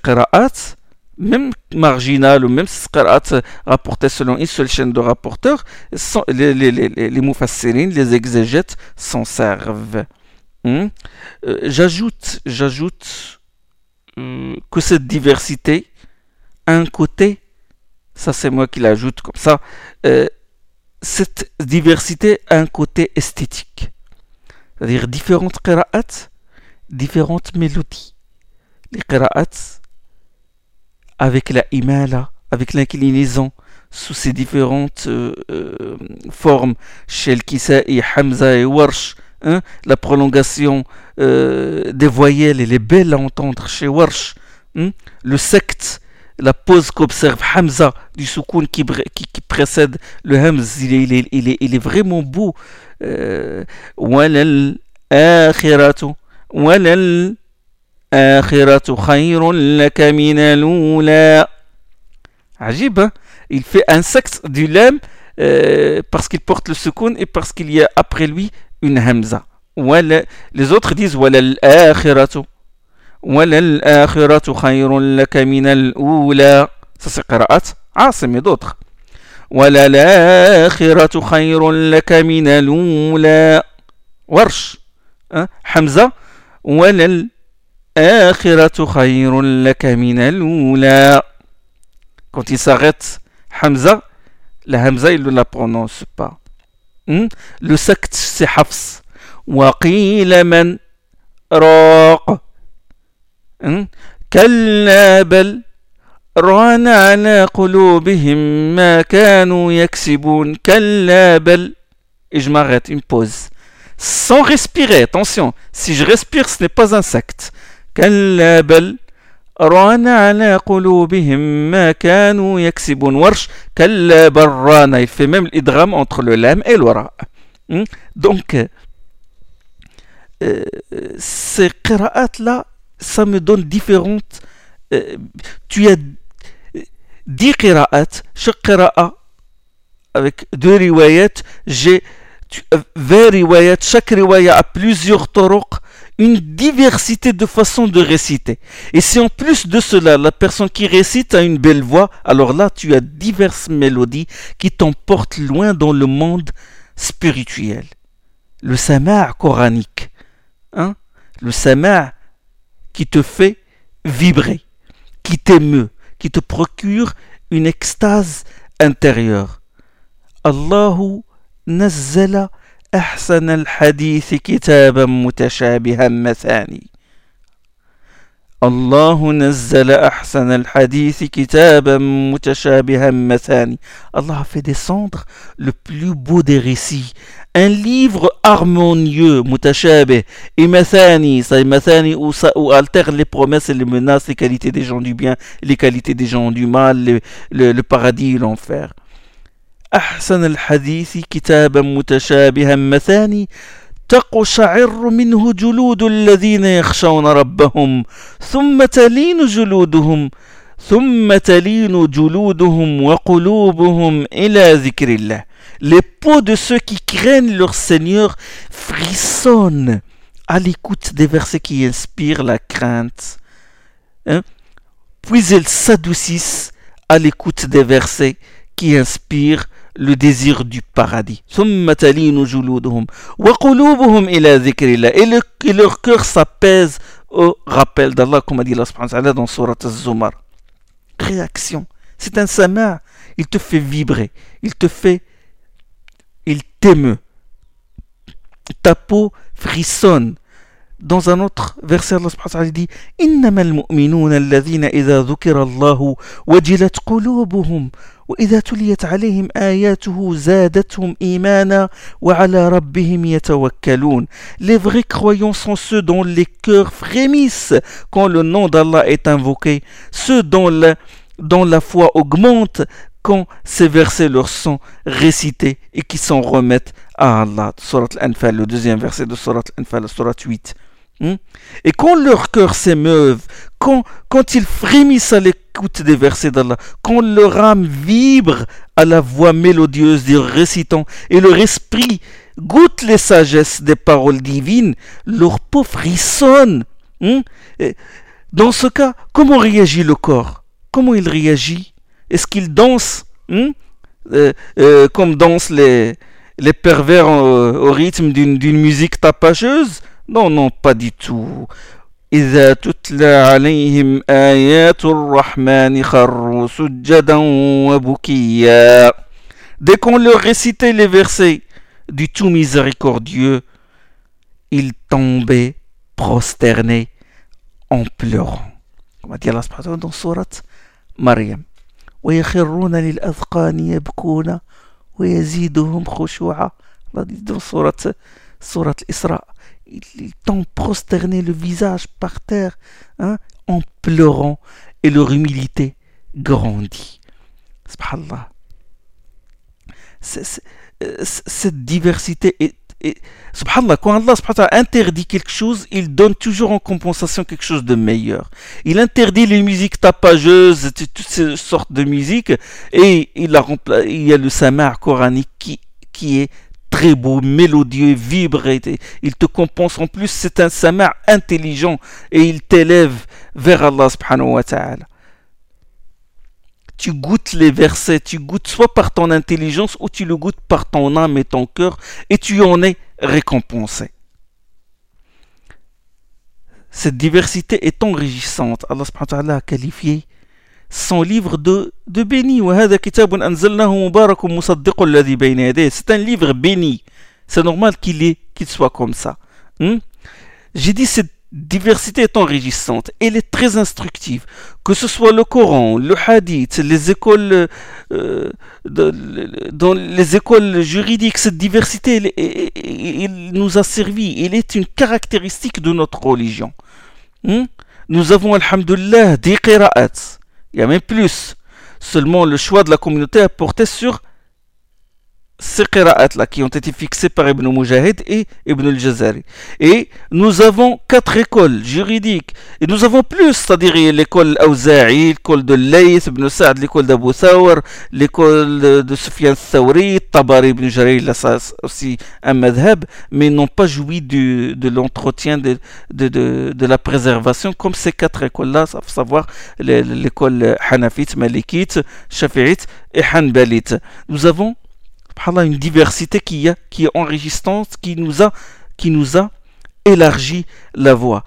même marginal ou même ces qira'at rapportés selon une seule chaîne de rapporteurs, les, les les exégètes s'en servent. Hmm? Euh, j'ajoute, j'ajoute euh, que cette diversité a un côté, ça c'est moi qui l'ajoute comme ça, euh, cette diversité a un côté esthétique. C'est-à-dire différentes qira'at, différentes mélodies. Les qira'at avec la imala, avec l'inclinaison, sous ces différentes formes, chez le Hamza et Warsh, Hein, la prolongation euh, des voyelles, elle est belle à entendre chez Warsh. Hein, le secte, la pause qu'observe Hamza du soukoun qui, qui, précède le Hamz, il est, il est, il est, il est vraiment beau. Euh, Ajib, hein. il fait un sexe du lem euh, parce qu'il porte le soukoun et parce qu'il y a après lui une hamza. Les autres disent وللآخرة وللآخرة خير لك من الأولى c'est قراءات عاصم et d'autres وللآخرة خير لك من الأولى ورش حمزة وللآخرة خير لك من الأولى s'arrête Hamza la Hamza il ne la prononce pas. le sect c'est Hafs وقيل من راق كلا بل ران على قلوبهم ما كانوا يكسبون كلا بل et je m'arrête une pause sans respirer attention si je respire ce n'est pas un secte كلا بل ران على قلوبهم ما كانوا يكسبون. ورش كلا بران في ميم الادغام اونتر لو لام اي الوراء دونك سي قراءات لا سا مي دون ديفيرونت تو دي قراءات شق قراءه avec دو روايات جي vingt روايات شاك روايه a plusieurs طرق une diversité de façons de réciter. Et si en plus de cela, la personne qui récite a une belle voix, alors là, tu as diverses mélodies qui t'emportent loin dans le monde spirituel. Le sama' coranique, hein? le sama' qui te fait vibrer, qui t'émeut, qui te procure une extase intérieure. Allahu nazzala أحسن الحديث كتابا متشابها مثاني الله نزل أحسن الحديث كتابا متشابها مثاني Allah a fait descendre le plus beau des récits un livre harmonieux mutashabih et mathani ça mathani où ça où alterne les promesses et les menaces les qualités des gens du bien les qualités des gens du mal le, le, le paradis et l'enfer أحسن الحديث كتابا متشابها مثاني تقشعر منه جلود الذين يخشون ربهم ثم تلين جلودهم ثم تلين جلودهم وقلوبهم إلى ذكر الله Les peaux de ceux qui craignent leur Seigneur frissonnent à l'écoute des versets qui inspirent la crainte. Hein? Puis elles s'adoucissent à l'écoute des versets qui inspirent le désir du paradis. Et, le, et leur cœur s'apaise au rappel d'Allah, comme a dit Allah dans Surat Az-Zumar. Réaction. C'est un sama. Il te fait vibrer. Il te fait. Il t'émeut. Ta peau frissonne. Dans un autre verset, Allah subhanahu wa ta'ala dit إنما المؤمنون الذين إذا ذكر الله وجلت قلوبهم وإذا تليت عليهم آياته زادتهم إيمانا وعلى ربهم يتوكلون Les vrais croyants sont ceux dont les cœurs frémissent quand le nom d'Allah est invoqué, ceux dont la, dont la foi augmente quand ces versets leur sont récités et qui s'en remettent à Allah. Surat Al-Anfal, le deuxième verset de Surat Al-Anfal, Surat 8. Hmm? Et quand leur cœur s'émeuve, quand, ils frémissent à l'écoute des versets d'Allah, quand leur âme vibre à la voix mélodieuse des récitants et leur esprit goûte les sagesses des paroles divines, leur peau frissonne. Hmm? Dans ce cas, comment réagit le corps? Comment il réagit? Est-ce qu'il danse? Hmm? euh, euh, comme dansent les, les pervers au, au rythme d'une musique tapageuse? non, non, pas du tout. إذا تتلى عليهم آيات الرحمن خروا سجدا وبكيا Dès qu'on leur récitait les versets du tout miséricordieux, ils tombaient prosternés en pleurant. Comme a dit Allah subhanahu dans sourate Maryam. ويخرون للأذقان يبكون ويزيدهم خشوعا. Allah dit dans sourate, sourate Isra ils t'ont prosterné le visage par terre, hein, en pleurant, et leur humilité grandit. Subhanallah. Cette diversité est subhanallah, quand Allah interdit quelque chose, il donne toujours en compensation quelque chose de meilleur. Il interdit les musiques tapageuses, toutes ces sortes de musiques, et il, a, il y a le samar coranique qui, qui est très beau, mélodieux, vibre, il te compense. En plus, c'est un samar intelligent et il t'élève vers Allah subhanahu wa ta'ala tu goûtes les versets, tu goûtes soit par ton intelligence ou tu le goûtes par ton âme et ton cœur et tu en es récompensé. Cette diversité est enrichissante. Allah a qualifié son livre de, de béni. C'est un livre béni. C'est normal qu'il soit comme ça. Hmm? J'ai dit cette diversité est enrichissante, elle est très instructive. Que ce soit le Coran, le Hadith, les écoles, euh, dans les écoles juridiques, cette diversité, elle, nous a servi. Elle est une caractéristique de notre religion. Hmm? Nous avons, alhamdulillah, des qira'at. Il y a même plus. Seulement, le choix de la communauté a porté sur ces qira'at-là qui ont été fixées par Ibn Mujahid et Ibn al-Jazari. Et nous avons quatre écoles juridiques. Et nous avons plus, c'est-à-dire l'école Awza'i, l'école de Layth ibn Sa'd, l'école d'Abu Thawr, l'école de Sufyan Thawri, Tabari ibn Jarir, là ça aussi un madhab, mais n'ont pas joui de l'entretien de, de, de, de, la préservation comme ces quatre écoles-là, à savoir l'école Hanafite, Malikite, Shafi'ite et Hanbalite. Nous avons une diversité qui, a, qui est enrichissante, qui nous a, qui nous a élargi la voix.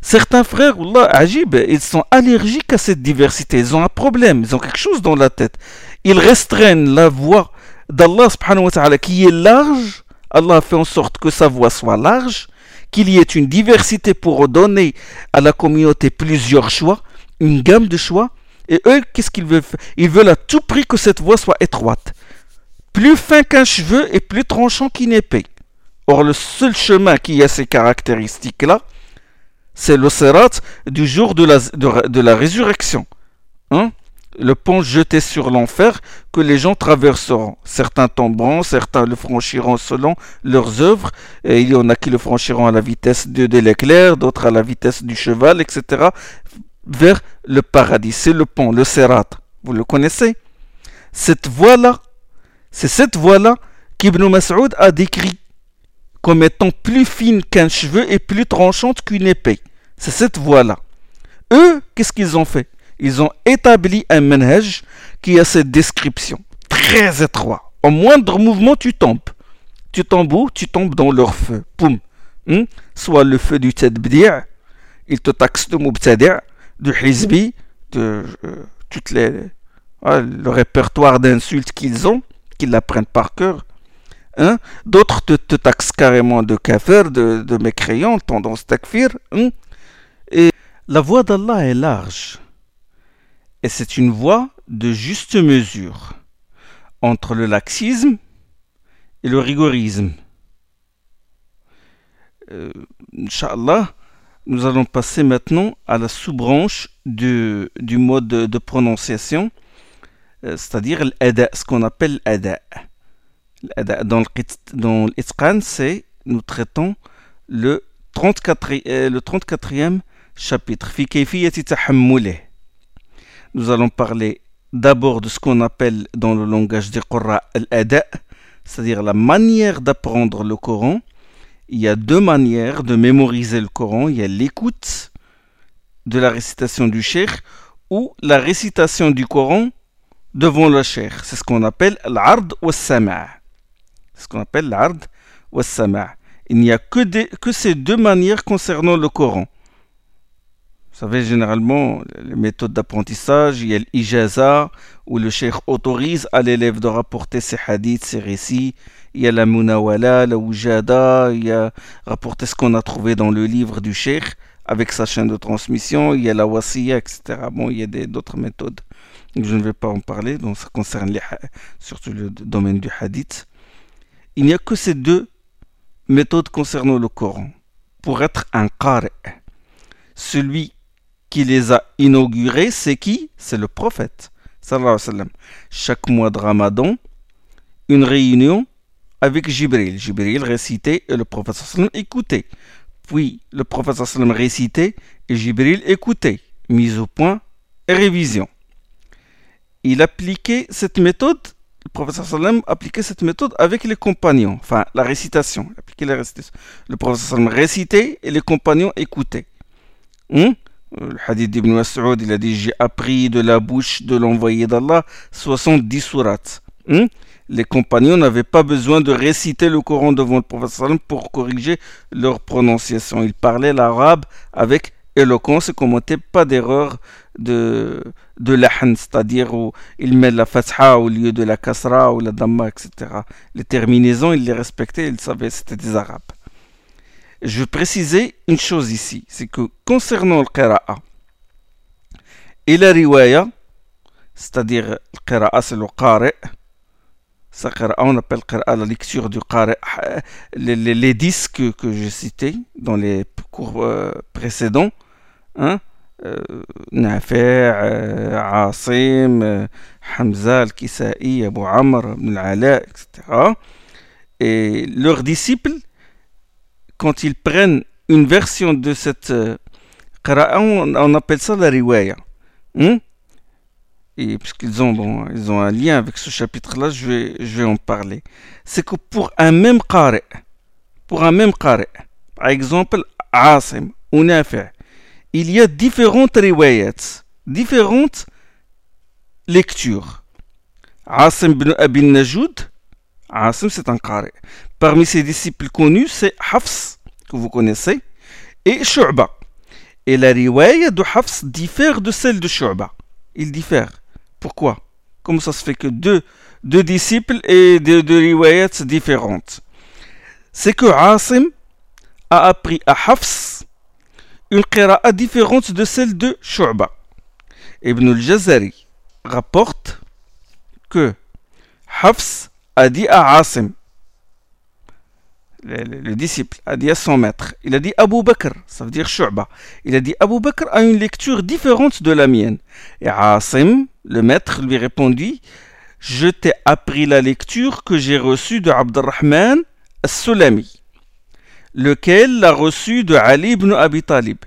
Certains frères, Allah, Ajib, ils sont allergiques à cette diversité. Ils ont un problème, ils ont quelque chose dans la tête. Ils restreignent la voix d'Allah subhanahu qui est large. Allah fait en sorte que sa voix soit large, qu'il y ait une diversité pour donner à la communauté plusieurs choix, une gamme de choix. Et eux, qu'est-ce qu'ils veulent faire? Ils veulent à tout prix que cette voix soit étroite plus fin qu'un cheveu et plus tranchant qu'une épée. Or, le seul chemin qui a ces caractéristiques-là, c'est le sérat du jour de la, résurrection. Hein? Le pont jeté sur l'enfer que les gens traverseront. Certains tomberont, certains le franchiront selon leurs œuvres. Et il y en a qui le franchiront à la vitesse de, de l'éclair, d'autres à la vitesse du cheval, etc. Vers le paradis. C'est le pont, le sérat. Vous le connaissez? Cette voie-là, c'est cette voie-là qu'Ibn Mas'ud a décrit comme étant plus fine qu'un cheveu et plus tranchante qu'une épée. C'est cette voie-là. Eux, qu'est-ce qu'ils ont fait? Ils ont établi un manhaj qui a cette description. Très étroit. Au moindre mouvement, tu tombes. Tu tombes où? Tu tombes dans leur feu. Poum. Hmm? Soit le feu du tadbdi' ils te taxent de mubtadi' du hizbi, de euh, toutes les, ah, le répertoire d'insultes qu'ils ont qu'ils l'apprennent par cœur. Hein? D'autres te, taxent carrément de kafir, de, de mécréant, tendance takfir. Hein? Et la voie d'Allah est large. Et c'est une voie de juste mesure entre le laxisme et le rigorisme. Euh, Inch'Allah, nous allons passer maintenant à la sous-branche du, du mode de prononciation euh, c'est-à-dire ce qu'on appelle l'ada. Dans l'Itqan, c'est nous traitons le 34, euh, le 34e chapitre. Nous allons parler d'abord de ce qu'on appelle dans le langage des Qurra l'ada, c'est-à-dire la manière d'apprendre le Coran. Il y a deux manières de mémoriser le Coran. Il y a l'écoute de la récitation du cheikh ou la récitation du Coran devant le cheikh. C'est ce qu'on appelle l'ard ou sama'. C'est ce qu'on appelle l'ard ou sama'. Il n'y a que, ces deux manières concernant le Coran. Vous savez, généralement, les méthodes d'apprentissage, il y a l'ijaza, où le cheikh autorise à l'élève de rapporter ses hadiths, ses récits. Il y a la munawala, la wujada, il y a rapporter ce qu'on a trouvé dans le livre du cheikh avec sa chaîne de transmission. Il y a la wasiya, etc. Bon, il y a d'autres méthodes je ne vais pas en parler, donc ça concerne surtout le domaine du hadith. Il n'y a que ces deux méthodes concernant le Coran. Pour être un qari, celui qui les a inaugurés, c'est qui? C'est le prophète. Chaque mois de Ramadan, une réunion avec Jibril. Jibril récitait et le prophète sallam écoutait. Puis le prophète sallam récitait et Jibril écoutait. Mise au point et révision. Il appliquait cette méthode, le prophète sallam appliquait cette méthode avec les compagnons, enfin la récitation. Il la récitation. Le prophète sallam récitait et les compagnons écoutaient. Hmm? Le hadith d'Ibn Mas'ud, il a dit J'ai appris de la bouche de l'envoyé d'Allah 70 sourates. Hmm? Les compagnons n'avaient pas besoin de réciter le Coran devant le prophète pour corriger leur prononciation. Ils parlaient l'arabe avec éloquence et commentaient pas d'erreur de, de l'ahn, c'est-à-dire où ils mettent la fatha au lieu de la kasra ou la damma, etc. Les terminaisons, ils les respectaient, ils savaient c'était des arabes je veux préciser une chose ici, c'est que concernant le qira'a et la riwaya, c'est-à-dire le qira'a c'est le qari', on appelle la lecture du qari' les disques que j'ai cités dans les cours euh, précédents, hein, euh, euh, euh, Hamza, Al-Kisa'i, Abu Amr, Ibn etc. Et leurs disciples, quand ils prennent une version de cette euh, on, appelle ça la riwaya. Hmm? Et puisqu'ils ont, ils ont un lien avec ce chapitre-là, je vais, je vais en parler. C'est que pour un même qari, pour un même par exemple, Asim ou Nafi', il y a différentes riwayats, différentes lectures. Asim ibn Abi Najoud, Asim c'est un qari. Parmi ses disciples connus, c'est Hafs, que vous connaissez, et Shu'ba. Et la riwaya de Hafs diffère de celle de Shu'ba. Il diffère. Pourquoi? Comment ça se fait que deux, disciples et deux, deux différentes? C'est que Asim a appris à Hafs une qira'a différente de celle de Shu'ba. Ibn al-Jazari rapporte que Hafs a dit à Asim le, disciple, a dit à son maître, il a dit Abu Bakr, ça veut dire Shu'ba. Il a dit Abu Bakr a une lecture différente de la mienne. Et Asim, le maître, lui répondit Je t'ai appris la lecture que j'ai reçue de Abdurrahman al-Sulami, lequel l'a reçue de Ali ibn Abi Talib.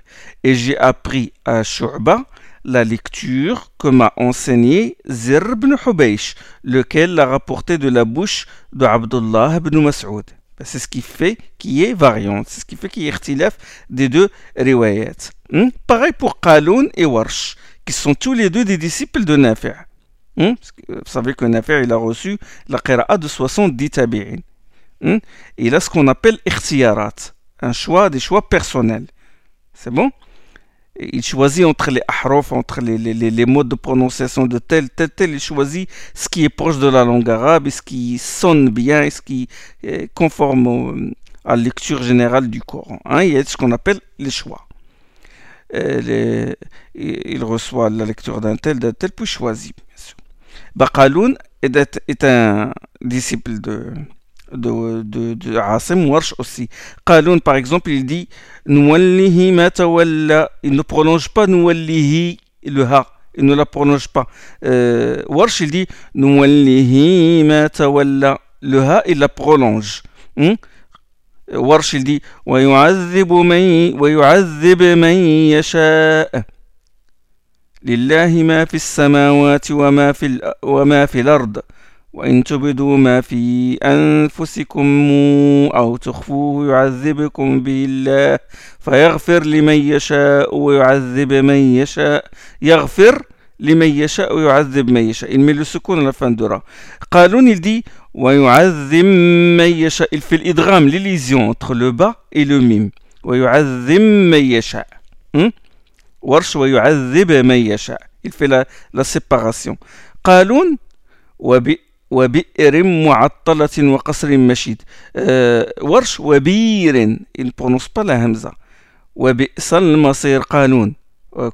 Et j'ai appris à Shu'ba la lecture que m'a enseigné Zir ibn Hubaysh, lequel l'a rapporté de la bouche de Abdullah ibn Mas'ud. Ben, c'est ce qui fait qu'il y ait variante, c'est ce qui fait qu'il y ait ikhtilaf des deux riwayat. Hmm? Pareil pour Qaloun et Warsh, qui sont tous les deux des disciples de Nafi'. Hmm? Vous savez que Nafi' il a reçu la qira'a de 70 tabi'in. Hmm? Il a ce qu'on appelle ikhtiyarat, un choix, des choix personnels. C'est bon? Il choisit entre les ahraf, entre les, les, les, modes de prononciation de tel, tel, tel, il choisit ce qui est proche de la langue arabe, ce qui sonne bien, ce qui est conforme à la lecture générale du Coran. Hein, il y a ce qu'on appelle les choix. Il reçoit la lecture d'un tel, d'un tel, puis choisit, bien sûr. Baqaloun est, est un disciple de, de, de, de Asim Warsh aussi. Qaloun, par exemple, il dit Nouallihi ma tawalla. Il ne prononce pas Nouallihi, le ha. Il ne la prononce pas. Euh, Warsh, il dit Nouallihi ma tawalla. Le ha, il la prolonge. Hmm? Warsh, il dit ويعذب من ويعذب من يشاء لله ما في السماوات وما في وما في الأرض وإن تبدوا ما في أنفسكم أو تخفوه يعذبكم به الله فيغفر لمن يشاء ويعذب من يشاء. يغفر لمن يشاء ويعذب من يشاء. il met le سكون à la fin de ra قالون dit ويعذب من يشاء. Fait l'idgham l'illusion entre le bas et le mim. ويعذب من يشاء. Hmm? ورش ويعذب من يشاء. Il fait la, la séparation. قالون وب وبئر معطلة وقصر مشيد. أه ورش وبير ne prononce pas همزة. وبئس المصير قانون.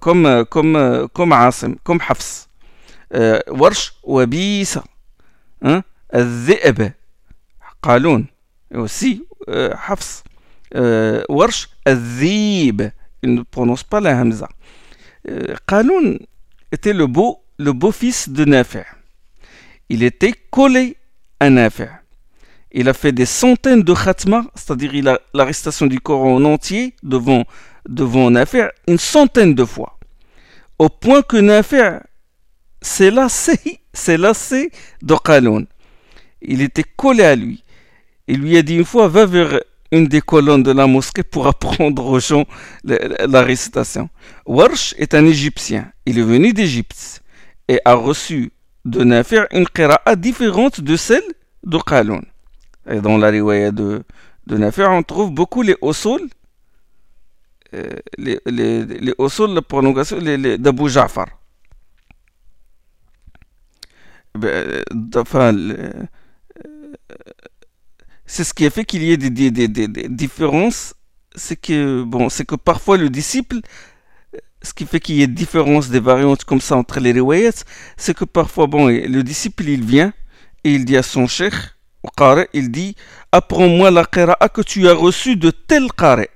كم كم كم عاصم كم حفص. أه ورش وبيس الذئب. قالون أه حفص. ورش الذيب. il ne prononce pas la همزة. Qaloun était le beau, le beau-fils de Nafi'. Il était collé à Nafi'. Il a fait des centaines de khatma, c'est-à-dire la récitation du Coran en entier devant, devant Nafi' une centaine de fois. Au point que Nafi' s'est lassé, s'est lassé de. Il était collé à lui. Il lui a dit une fois, va vers une des colonnes de la mosquée pour apprendre aux gens la, récitation. Warsh est un Égyptien. Il est venu d'Égypte et a reçu de Nafi' une qira'a différente de celle de Qaloun. Et dans la riwaya de, de on trouve beaucoup les osol, euh, les, les, les la prolongation d'Abu Ja'far. Ben, euh, c'est ce qui a fait qu'il y ait des, différences. C'est que, bon, c'est que parfois le disciple, ce qui fait qu'il y ait différence des variantes comme ça entre les riwayats, c'est que parfois, bon, le disciple, il vient et il dit à son cheikh, au qari, il dit, apprends-moi la qira'a que tu as reçue de tel qari.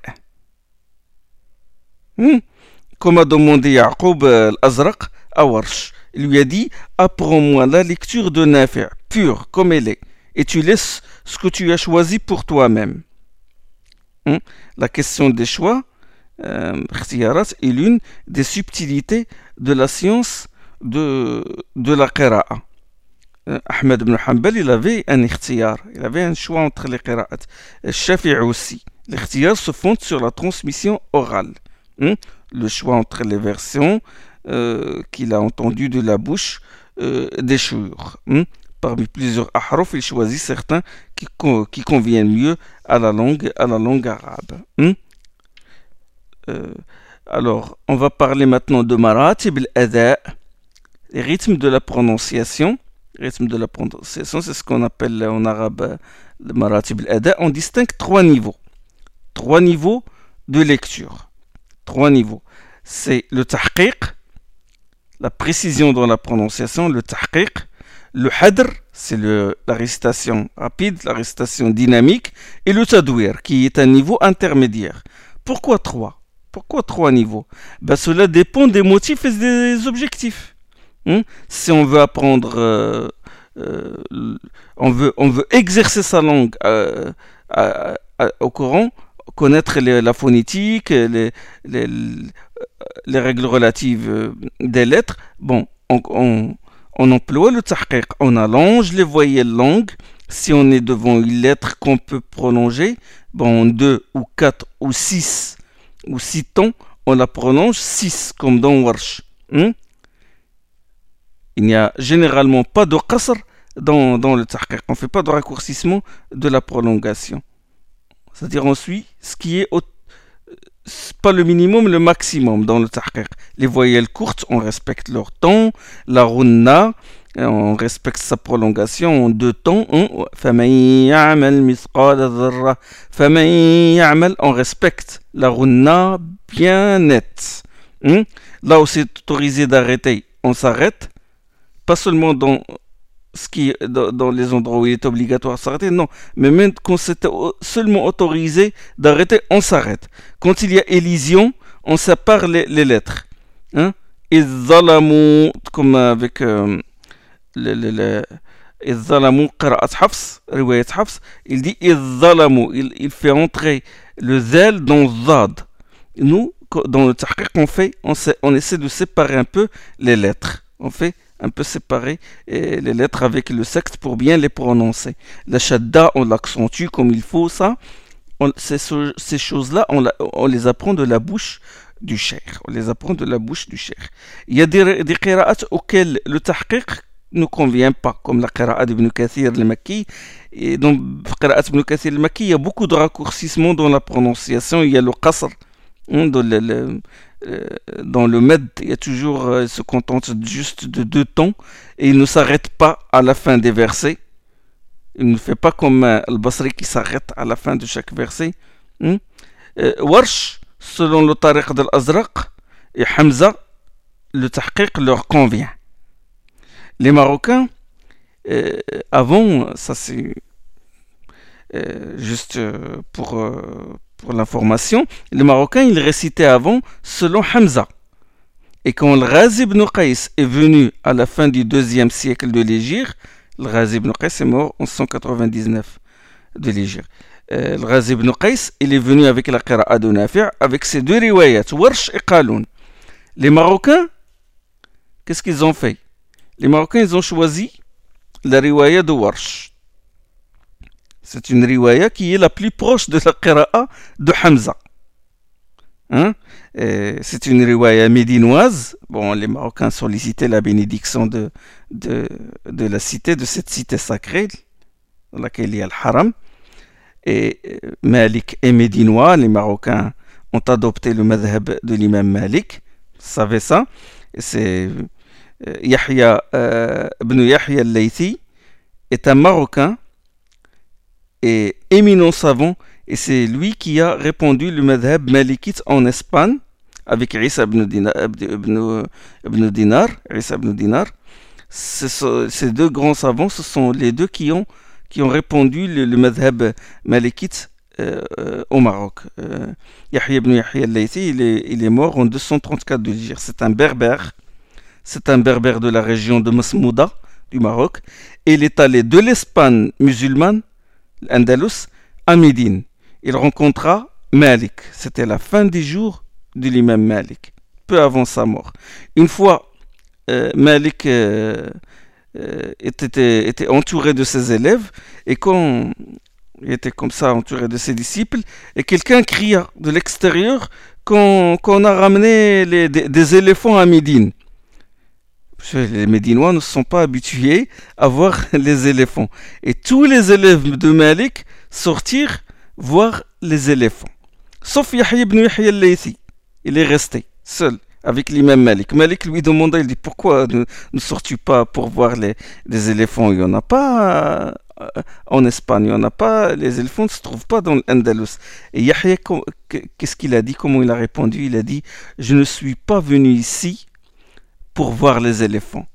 Hmm? Comme a demandé Yaqub al-Azraq à Warsh. Il lui a dit, apprends-moi la lecture de Nafi' pure comme elle est et tu laisses ce que tu as choisi pour toi-même. Hein? La question des choix, euh, est l'une des subtilités de la science de, de la qira'a. Euh, Ahmed ibn Hanbal, il avait un ikhtiyar, il avait un choix entre les qira'at. Shafi'i aussi. L'ikhtiyar se fonde sur la transmission orale. Hein? Le choix entre les versions euh, qu'il a entendues de la bouche euh, des choux. Hein? parmi plusieurs ahraf, il choisit certains qui, qui, conviennent mieux à la langue, à la langue arabe. Euh, alors, on va parler maintenant de maratib al-ada, les rythmes de la prononciation. Rythme de la prononciation, c'est ce qu'on appelle en arabe le maratib al-ada. On distingue trois niveaux. Trois niveaux de lecture. Trois niveaux. C'est le tahqiq, la précision dans la prononciation, le tahqiq, le hadr, c'est la récitation rapide, la récitation dynamique, et le tadwir, qui est un niveau intermédiaire. Pourquoi trois? Pourquoi trois niveaux? Ben, Cela dépend des motifs et des objectifs. Hein? si on veut apprendre, euh, euh, on, veut, on veut exercer sa langue euh, au Coran, connaître la phonétique, les, les, règles relatives des lettres, bon, on emploie le tahqiq, on allonge les voyelles longues. Si on est devant une lettre qu'on peut prolonger, bon, deux ou quatre ou six ou six tons, on la prolonge six, comme dans Warsh. Hmm? Il n'y a généralement pas de qasr dans, dans le tahqiq. On ne fait pas de raccourcissement de la prolongation. C'est-à-dire on suit ce qui est au pas le minimum, le maximum dans le tahqiq. Les voyelles courtes, on respecte leur ton. La runna, on respecte sa prolongation deux temps. On respecte la runna bien nette. Hmm? Là où c'est autorisé d'arrêter, on s'arrête. Pas seulement dans ce qui dans, les endroits où il est obligatoire de s'arrêter, non. Mais même quand c'est seulement autorisé d'arrêter, on s'arrête. Quand il y a élision, on sépare les, les lettres. Hein? comme avec euh, le il dit il, il fait entrer le zèle dans zad. Nous, dans le tahqiq, on fait, on, on essaie de séparer un peu les lettres. On fait un peu séparer les lettres avec le sexe pour bien les prononcer. La shadda, on l'accentue comme il faut, ça. ces, choses-là, on, les apprend de la bouche du cher. On les apprend de la bouche du cher. Il y a des, des auxquelles le tahqiq ne convient pas, comme la qira'a d'Ibn Kathir al-Makki. Et dans qira'a d'Ibn Kathir al-Makki, il y a beaucoup de raccourcissements dans la prononciation. Il y a le qasr, hein, dans le, euh, dans le med, il y a toujours, euh, se contente juste de deux tons et il ne s'arrête pas à la fin des versets. Il ne fait pas comme euh, Al-Basri qui s'arrête à la fin de chaque verset. Hmm? Warsh, selon le tariq de l'Azraq et Hamza, le tahqiq leur convient. Les Marocains, avant, ça c'est juste pour pour l'information, les Marocains, ils récitaient avant selon Hamza. Et quand le Ghazi ibn Qais est venu à la fin du deuxième siècle de l'Égypte, le Ghazi ibn Qais est mort en 199 de l'Égypte. Euh, le Ghazi ibn Qais, il est venu avec la Qira'a de Nafi' avec ses deux riwayat, Warsh et Qaloun. Les Marocains, qu'est-ce qu'ils ont fait? Les Marocains, ont choisi la riwaya de Warsh. C'est une riwaya qui est la plus proche de la Qira'a de Hamza. Hein? C'est une riwaya médinoise. Bon, les Marocains sollicitaient la bénédiction de, la cité, de cette cité sacrée, dans laquelle il y a le haram. Et euh, Malik est médinois. Les Marocains ont adopté le madhab de l'imam Malik. Vous savez ça C'est Yahya euh, ibn Yahya al-Laythi est un Marocain et éminent savant et c'est lui qui a répandu le madhab malikite en Espagne avec Isa ibn Dinar. Ibn, ibn Dinar. Ces deux grands savants, ce sont les deux qui ont, qui ont répandu le, madhab malikite euh, au Maroc. Euh, Yahya ibn Yahya al-Laythi, il est, mort en 234 de l'Égypte. C'est un berbère. C'est un berbère de la région de Masmouda, du Maroc. Et il est allé de l'Espagne musulmane, l'Andalus, à Médine il rencontra Malik. C'était la fin des jours de l'imam Malik, peu avant sa mort. Une fois, euh, Malik euh, euh, était, entouré de ses élèves, et quand il était comme ça entouré de ses disciples, et quelqu'un cria de l'extérieur qu'on a ramené les, des, éléphants à Médine. Les Médinois ne sont pas habitués à voir les éléphants. Et tous les élèves de Malik sortirent voir les éléphants. Sauf Yahya ibn Yahya al-Laythi. Il est resté seul avec l'imam Malik. Malik lui demanda, il dit pourquoi ne, ne sors-tu pas pour voir les, les, éléphants? Il n'y en a pas euh, en Espagne, il n'y en a pas, les éléphants ne se trouvent pas dans l'Andalus. Et Yahya, qu'est-ce qu'il a dit? Comment il a répondu? Il a dit, je ne suis pas venu ici pour voir les éléphants.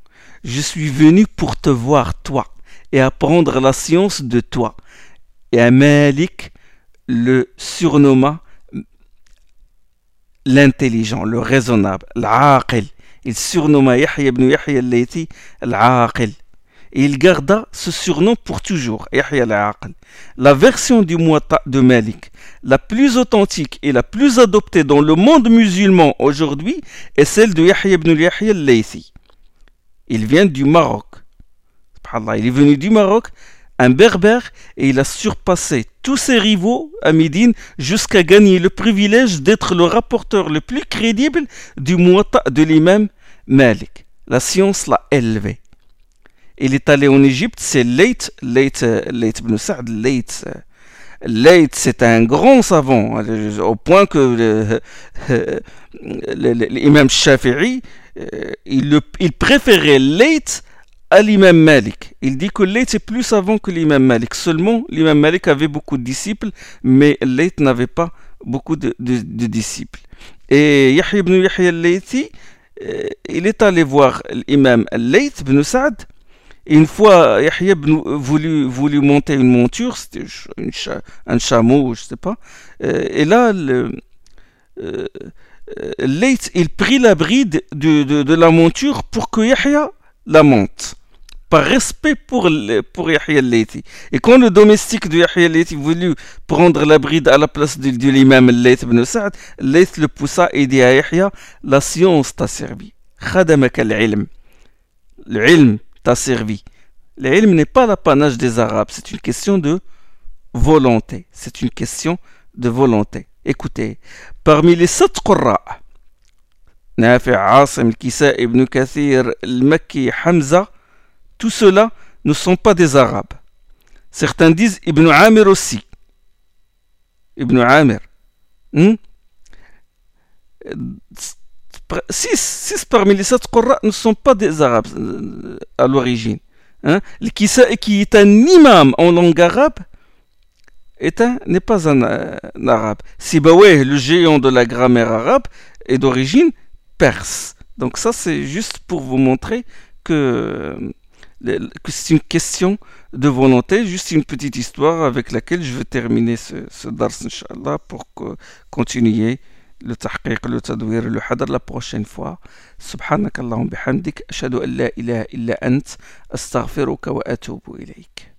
Je suis venu pour te voir toi et apprendre la science de toi. Et à Malik, le surnomma l'intelligent, le raisonnable, l'aqil. Il surnomma Yahya ibn Yahya al-Layti. Et il garda ce surnom pour toujours. La version du Muatta de Malik, la plus authentique et la plus adoptée dans le monde musulman aujourd'hui, est celle de Yahya ibn Yahya al-Laythi. Il vient du Maroc. Il est venu du Maroc un berbère et il a surpassé tous ses rivaux à Médine jusqu'à gagner le privilège d'être le rapporteur le plus crédible du Muatta de l'imam Malik. La science l'a élevé. Il est allé en Égypte, c'est Leit, Leit, Leit ibn Sa'd, Leit. Leit, c'est un grand savant, au point que l'imam Shafi'i, euh, il, préférait Leit à l'imam Malik. Il dit que Layth est plus savant que l'imam Malik. Seulement, l'imam Malik avait beaucoup de disciples, mais Layth n'avait pas beaucoup de, disciples. Et Yahya ibn Yahya euh, il est allé voir l'imam Layth ibn Sa'd. Une fois, Yahya voulu, voulu monter une monture, c'était un chameau, je ne sais pas. Euh, et là, euh, il prit la bride de, de la monture pour que Yahya la monte par respect pour, pour Yahya al-Laythi. Et quand le domestique de Yahya al-Laythi voulut prendre la bride à la place de, l'imam al-Layth ibn Sa'd, le poussa et dit à Yahya, la science t'a servi. Khadamak al-ilm. Le t'a servi. Le ilm n'est pas l'apanage des Arabes, c'est une question de volonté. C'est une question de volonté. Écoutez, parmi les sept qurra, Nafi' Asim, Kisa, Ibn Kathir, Al-Makki, Hamza, tout cela ne sont pas des Arabes. Certains disent Ibn Amir aussi. Ibn Amir. Hmm? Six, six parmi les sept Qurra ne sont pas des Arabes euh, à l'origine. Hein? Qui, qui est un imam en langue arabe n'est pas un, euh, arabe. Sibawayh, le géant de la grammaire arabe, est d'origine perse. Donc ça, c'est juste pour vous montrer que, que c'est une question de volonté, juste une petite histoire avec laquelle je vais terminer ce, ce dars, Inch'Allah, pour continuer le tahqiq, le tadwir, le hadr la prochaine fois. Subhanak Allahum bihamdik. Ashadu an la ilaha illa ant. Astaghfiruka wa atubu ilayk.